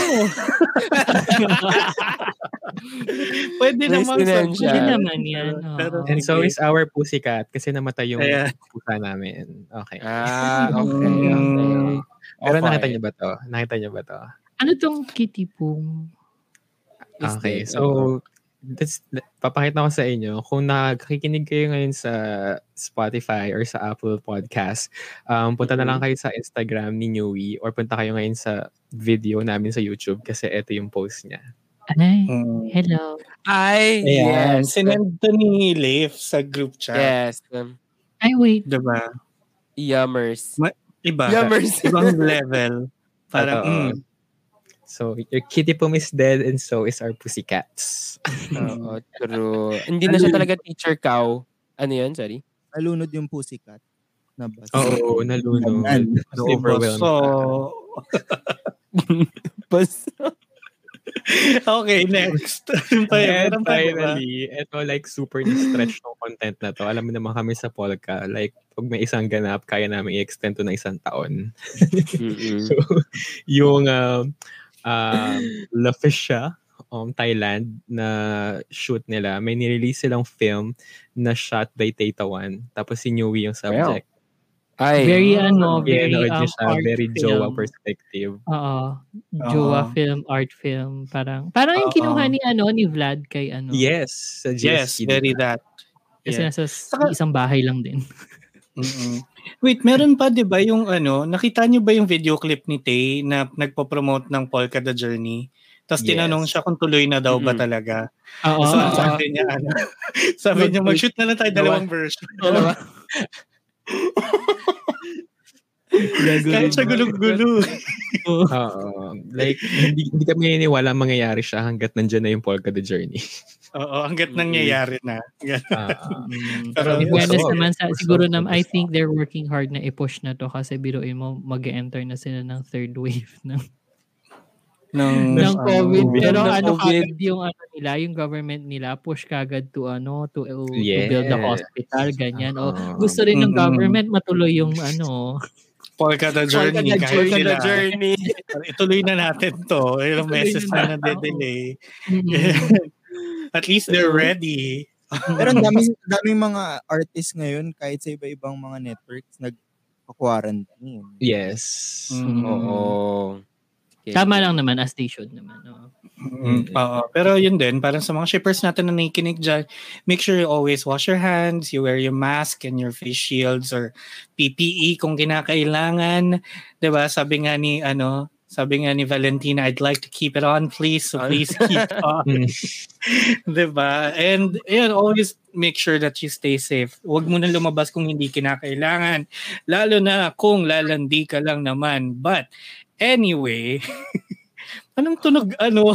Speaker 5: Pwede
Speaker 1: Nice
Speaker 5: naman sa-.
Speaker 2: Pwede naman yan. oo.
Speaker 5: Pero-
Speaker 4: And so is our pussycat kasi namatay yung
Speaker 5: Ayan.
Speaker 4: pusa namin. Okay.
Speaker 1: Ah, okay. okay.
Speaker 4: Pero
Speaker 1: Okay.
Speaker 4: nakita niyo ba to? Nakita niyo ba to?
Speaker 2: Ano tong kitty pong?
Speaker 4: Okay, so that's, papakita ko sa inyo kung nakikinig kayo ngayon sa Spotify or sa Apple Podcast, um, punta na lang kayo sa Instagram ni Newy or punta kayo ngayon sa video namin sa YouTube kasi ito yung post niya.
Speaker 2: Ay,
Speaker 5: Mm.
Speaker 2: hello.
Speaker 1: Ay,
Speaker 5: Ayan.
Speaker 1: yes.
Speaker 5: Sinend to ni Leif sa group chat.
Speaker 1: Yes.
Speaker 2: Ay, wait.
Speaker 5: Diba?
Speaker 1: yummers.
Speaker 5: Iba.
Speaker 1: Yummers.
Speaker 5: Ibang level. Parang, mm.
Speaker 4: So, your kitty pum is dead and so is our pussycats.
Speaker 1: Oo, true. Hindi na siya talaga teacher cow. Ano yun? Sorry.
Speaker 3: Nalunod yung pussycat. Nabas.
Speaker 4: Oo, nalunod.
Speaker 3: Ayan.
Speaker 4: Na-overwhelmed.
Speaker 5: So,
Speaker 1: Bas.
Speaker 5: okay, next.
Speaker 4: And finally, ito like super na-stretch ng content na to. Alam mo naman kami sa Polka, like pag may isang ganap, kaya namin i-extend to na isang taon. So, yung um, um, La Fisha, um, Thailand na shoot nila, may nirelease silang film na shot by Tata Tapos si Newy yung subject.
Speaker 1: Ay.
Speaker 2: Very ano, very um,
Speaker 4: siya,
Speaker 2: art
Speaker 4: very
Speaker 2: film.
Speaker 4: jowa perspective.
Speaker 2: Oo. Jowa
Speaker 5: Oo.
Speaker 2: film, art film. Parang, parang yung
Speaker 5: Oo.
Speaker 2: kinuha ni, ano, ni Vlad kay ano.
Speaker 4: Yes,
Speaker 5: Yes, very that.
Speaker 2: Kasi
Speaker 5: Yeah.
Speaker 2: nasa
Speaker 5: Saka-
Speaker 2: isang bahay lang din.
Speaker 5: Mm-mm. Wait, meron pa 'di ba yung ano, nakita niyo ba yung video clip ni Tay na nagpo-promote ng Polka the Journey? Tapos
Speaker 4: Yes.
Speaker 5: tinanong siya kung tuloy na daw ba
Speaker 1: Mm-mm.
Speaker 5: talaga.
Speaker 2: Oo.
Speaker 5: so
Speaker 2: oo.
Speaker 5: sabi niya ano, sabi niya mag-shoot na lang tayo dalawang version.
Speaker 1: Dalawa.
Speaker 5: Kahit siya gulong-gulo.
Speaker 4: Oo. Like, hindi, hindi kami naniniwala mangyayari siya hanggat nandyan na yung Polka the Journey.
Speaker 5: Oo, hanggat nangyayari na.
Speaker 2: Mm.
Speaker 5: Pero-
Speaker 2: In fairness
Speaker 4: ko.
Speaker 2: naman, sa, siguro
Speaker 4: ko,
Speaker 2: naman, I think they're working hard na i-push na to kasi biruin mo, mag-enter na sila ng third wave ng,
Speaker 5: ng,
Speaker 2: ng COVID.
Speaker 4: COVID.
Speaker 2: Pero
Speaker 1: Ng
Speaker 2: ano
Speaker 1: COVID.
Speaker 2: kagad yung ano nila, yung government nila, push kagad to ano, to, to build the
Speaker 4: Yes.
Speaker 2: hospital, ganyan. O,
Speaker 4: Oo.
Speaker 2: gusto rin ng government matuloy yung ano,
Speaker 5: Polka the Journey.
Speaker 1: Polka the Polka the journey.
Speaker 5: Ituloy na natin to. Ilang meses
Speaker 2: na
Speaker 5: na
Speaker 2: natin.
Speaker 5: nade-delay.
Speaker 2: mm,
Speaker 5: At least they're ready.
Speaker 3: Pero ang daming, daming mga artists ngayon, kahit sa iba-ibang mga networks, nag-quarantine.
Speaker 4: yes.
Speaker 5: Mm.
Speaker 1: Oo.
Speaker 2: Tama lang naman as they should naman. oo.
Speaker 5: Mm, Oo. Pero yun din, parang sa mga shippers natin na nakikinig dyan, make sure you always wash your hands, you wear your mask and your face shields or PPE kung kinakailangan. 'Di ba Sabi nga ni, ano, sabi nga ni Valentina, I'd like to keep it on, please. So please keep on.
Speaker 4: Mm.
Speaker 5: 'Di ba And yun, always make sure that you stay safe. Huwag mo na lumabas kung hindi kinakailangan. Lalo na kung lalandi ka lang naman. But anyway, anong tunog ano?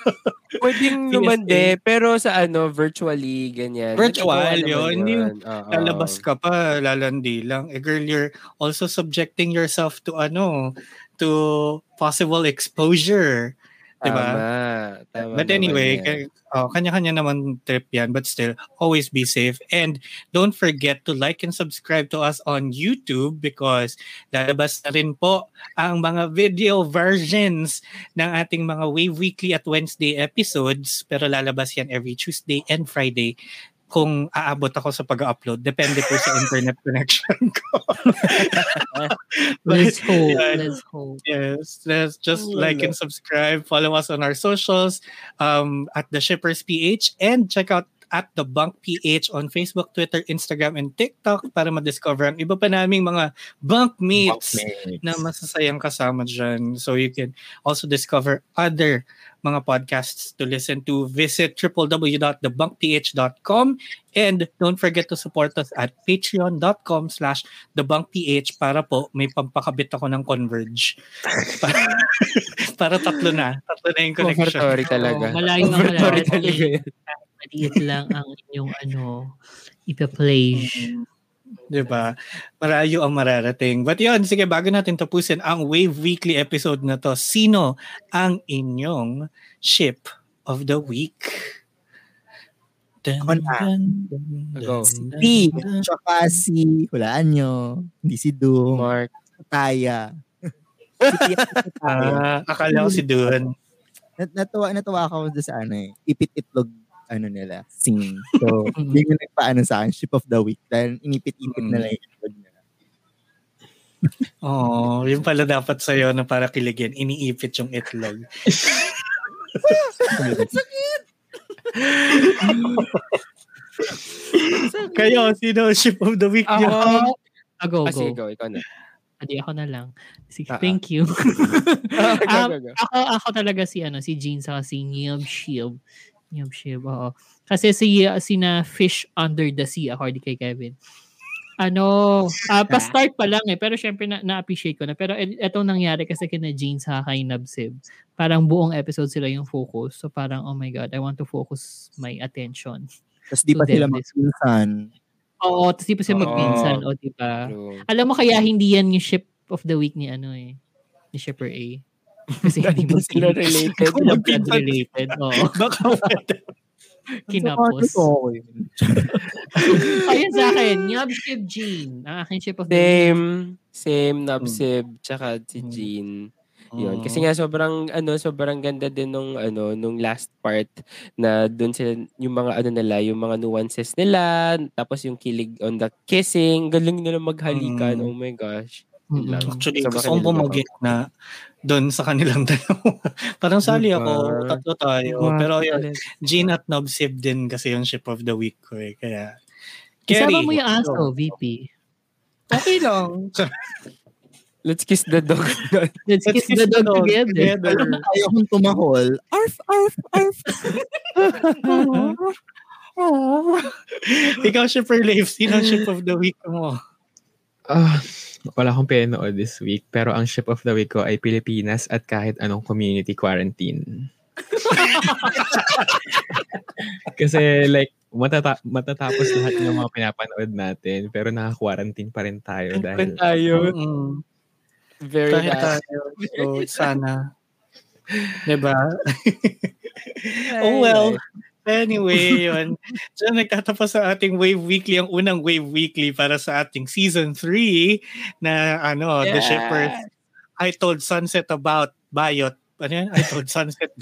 Speaker 1: Pwedeng
Speaker 5: PSA.
Speaker 1: lumande, pero sa ano, virtually, ganyan.
Speaker 5: Virtual
Speaker 1: naman
Speaker 5: yun,
Speaker 1: yun. Oo.
Speaker 5: Lalabas ka pa, lalandi lang. Eh girl, you're also subjecting yourself to ano, to possible exposure. Diba?
Speaker 1: Tama. Tama
Speaker 5: But anyway, k- oh, kanya-kanya naman trip yan. But still, always be safe. And don't forget to like and subscribe to us on YouTube because lalabas na rin po ang mga video versions ng ating mga Wave Weekly at Wednesday episodes. Pero lalabas yan every Tuesday and Friday kung aabot ako sa pag-upload. Depende po sa internet connection ko. But,
Speaker 2: Let's hope.
Speaker 5: yeah,
Speaker 2: Let's hope.
Speaker 5: Yes, let's just
Speaker 1: Wala.
Speaker 5: like and subscribe. Follow us on our socials um, at the Shippers PH and check out at the Bunk PH on Facebook, Twitter, Instagram, and TikTok para ma-discover ang iba pa naming mga bunk mates
Speaker 4: Bunkmates.
Speaker 5: na masasayang kasama dyan. So you can also discover other mga podcasts to listen to. Visit www.thebunkph.com and don't forget to support us at patreon.com slash thebunkph para po may pampakabit ako ng Converge. para, para tatlo na. Tatlo na yung connection.
Speaker 1: Offertory talaga.
Speaker 2: Oo, malayo na malayo.
Speaker 1: talaga.
Speaker 2: Maliit lang ang inyong ano, ipa-play.
Speaker 5: Mm. 'Di ba? Marayo ang mararating. But yun, sige, bago natin tapusin ang Wave Weekly episode na to, sino ang inyong ship of the week?
Speaker 3: Ako na.
Speaker 1: Go.
Speaker 3: Si, tsaka si, hulaan nyo, hindi si Doom,
Speaker 1: Mark.
Speaker 3: Taya. si Taya.
Speaker 5: Ah, akala ko si Dun.
Speaker 3: Nat- natuwa, natuwa ako doon sa ano eh, ipit-itlog ano nila, sing. So, hindi ko nagpaano sa akin, ship of the week. Dahil inipit-ipit
Speaker 5: Mm.
Speaker 3: nila yung itlog nila.
Speaker 5: Oo, yung pala dapat sa'yo na para kiligin, iniipit yung itlog. Kayo, sino ship of the week niyo?
Speaker 2: Ako, ah, go,
Speaker 1: Ah, sige,
Speaker 2: go.
Speaker 1: go. Ikaw na.
Speaker 2: Adi ako na lang. Sige,
Speaker 1: ah.
Speaker 2: thank you.
Speaker 1: Go,
Speaker 2: Um,
Speaker 1: go, go.
Speaker 2: ako, ako talaga si ano, si Jean sa si Niyab Shield. Niyab Shield, oo. Kasi si, si na Fish Under the Sea, according kay Kevin. Ano, ah, pa-start pa lang eh. Pero syempre na, na-appreciate ko na. Pero et- etong nangyari kasi kina Jean sa kay Nabsib. Parang buong episode sila yung focus. So parang, oh my God, I want to focus my attention.
Speaker 3: Tapos di pa sila magpinsan.
Speaker 2: Oo, tapos di pa sila magpinsan. O, di ba? Alam mo kaya hindi yan yung ship of the week ni ano eh. Ni Shipper A. Kasi hindi mo
Speaker 1: sila related.
Speaker 5: Kung magpinsan-
Speaker 2: related. Oo.
Speaker 5: Baka pwede.
Speaker 2: Kinapos. Ayun sa akin, Nyab Ship Jean. Ang aking ship of.
Speaker 1: Same. Same, Nabsib, tsaka si
Speaker 5: Mm.
Speaker 1: Jean. Yun. Kasi nga sobrang ano sobrang ganda din nung ano nung last part na doon sila yung mga ano nila, yung mga nuances nila, tapos yung kilig on the kissing, galing nila maghalikan.
Speaker 5: Mm.
Speaker 1: Oh my gosh. Lang.
Speaker 5: Actually,
Speaker 1: Sobrang
Speaker 5: gusto kong na doon sa kanilang dalawa. Parang sali ako, tatlo tayo.
Speaker 1: Wow,
Speaker 5: Pero yun. Jean at Nobsib din kasi yung ship of the week ko eh. Kaya,
Speaker 2: Isama
Speaker 5: Kerry.
Speaker 2: mo yung aso, VP.
Speaker 5: Okay lang.
Speaker 1: Let's kiss the dog.
Speaker 2: Let's kiss the dog together.
Speaker 3: Alam mo, kaya kong tumahol. Arf, arf, arf.
Speaker 5: Ikaw, Shipper Leif, sino ang ship of the week mo?
Speaker 4: Ah, wala akong pinanood this week, pero ang ship of the week ko ay Pilipinas at kahit anong community quarantine. Kasi like, matata- matatapos lahat ng mga pinapanood natin, pero naka-quarantine pa rin tayo dahil
Speaker 1: tayo.
Speaker 5: Mm,
Speaker 1: Very bad.
Speaker 5: tayo. So, sana. Diba? oh well. Anyway, yun. So, nagtatapos sa ating Wave Weekly, ang unang Wave Weekly para sa ating Season 3 na ano, The Shippers. I told Sunset about Bayot. Ano yan? I told Sunset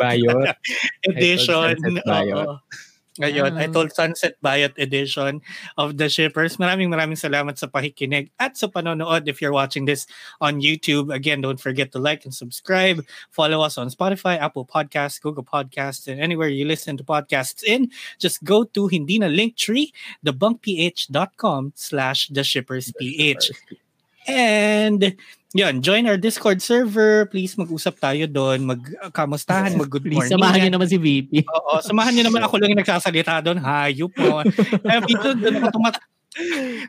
Speaker 4: Bayot.
Speaker 5: Edition.
Speaker 4: Sunset Bayot.
Speaker 5: Oo. Ngayon, I
Speaker 2: Ah.
Speaker 5: told Sunset Bayot Edition of The Shippers. Maraming maraming salamat sa pakikinig at sa panonood. If you're watching this on YouTube, again, don't forget to like and subscribe. Follow us on Spotify, Apple Podcasts, Google Podcasts, and anywhere you listen to podcasts in. Just go to hindi na linktree, thebunkph.com slash theshippersph. And yun, join our Discord server. Please mag-usap tayo doon. Mag-kamustahan, mag-good
Speaker 2: Please,
Speaker 5: morning.
Speaker 2: samahan niyo naman si VP.
Speaker 5: Oo, samahan niyo naman ako lang yung nagsasalita doon. Hayop mo. Eh, dito, doon ako tumat...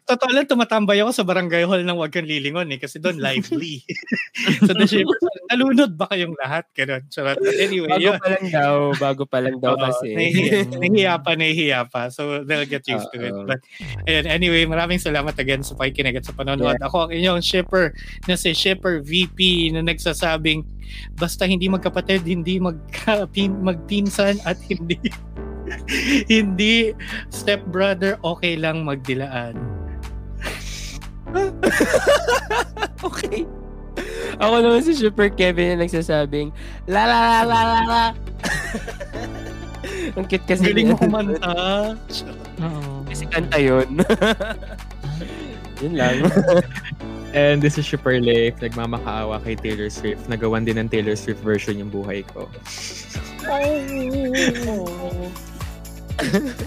Speaker 5: Totoo lang, tumatambay ako sa barangay hall ng Huwag Kang Lilingon eh, kasi doon lively. so the shippers, nalunod ba kayong lahat? Ganun. Charot. Anyway,
Speaker 1: Bago
Speaker 5: yun.
Speaker 1: pa lang daw, bago pa lang daw kasi.
Speaker 5: nahihiya, pa, nahihiya pa. So, they'll get used to it. But, ayun, anyway, maraming salamat again sa pakikinig at sa panonood. Ako ang inyong shipper na si Shipper VP na nagsasabing basta hindi magkapatid, hindi magkapin, magpinsan at hindi hindi stepbrother, okay lang magdilaan.
Speaker 1: okay. Ako naman si Super Kevin na nagsasabing, la la la la la la. Ang cute kasi.
Speaker 5: Galing mo kumanta.
Speaker 2: Oo.
Speaker 1: Kasi kanta yun. yun lang.
Speaker 4: And this is Shipper Life, nagmamakaawa kay Taylor Swift. Nagawan din ng Taylor Swift version yung buhay ko.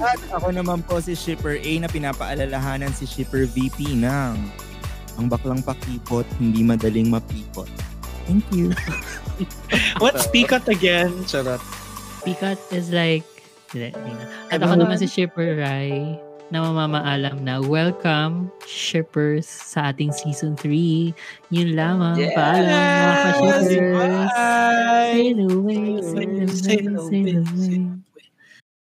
Speaker 3: At ako naman po si Shipper A na pinapaalalahanan si Shipper VP ng ang baklang pakipot, hindi madaling mapikot. Thank you.
Speaker 5: What's Pikat again? Charot.
Speaker 2: Pikat is like. At ako naman si Shipper Rai na mamamaalam na welcome shippers sa ating season 3. Yun lamang. Paalam mga ka-shippers.
Speaker 3: Bye!
Speaker 2: Sail away, sail away,
Speaker 5: Sail away,
Speaker 2: sail away.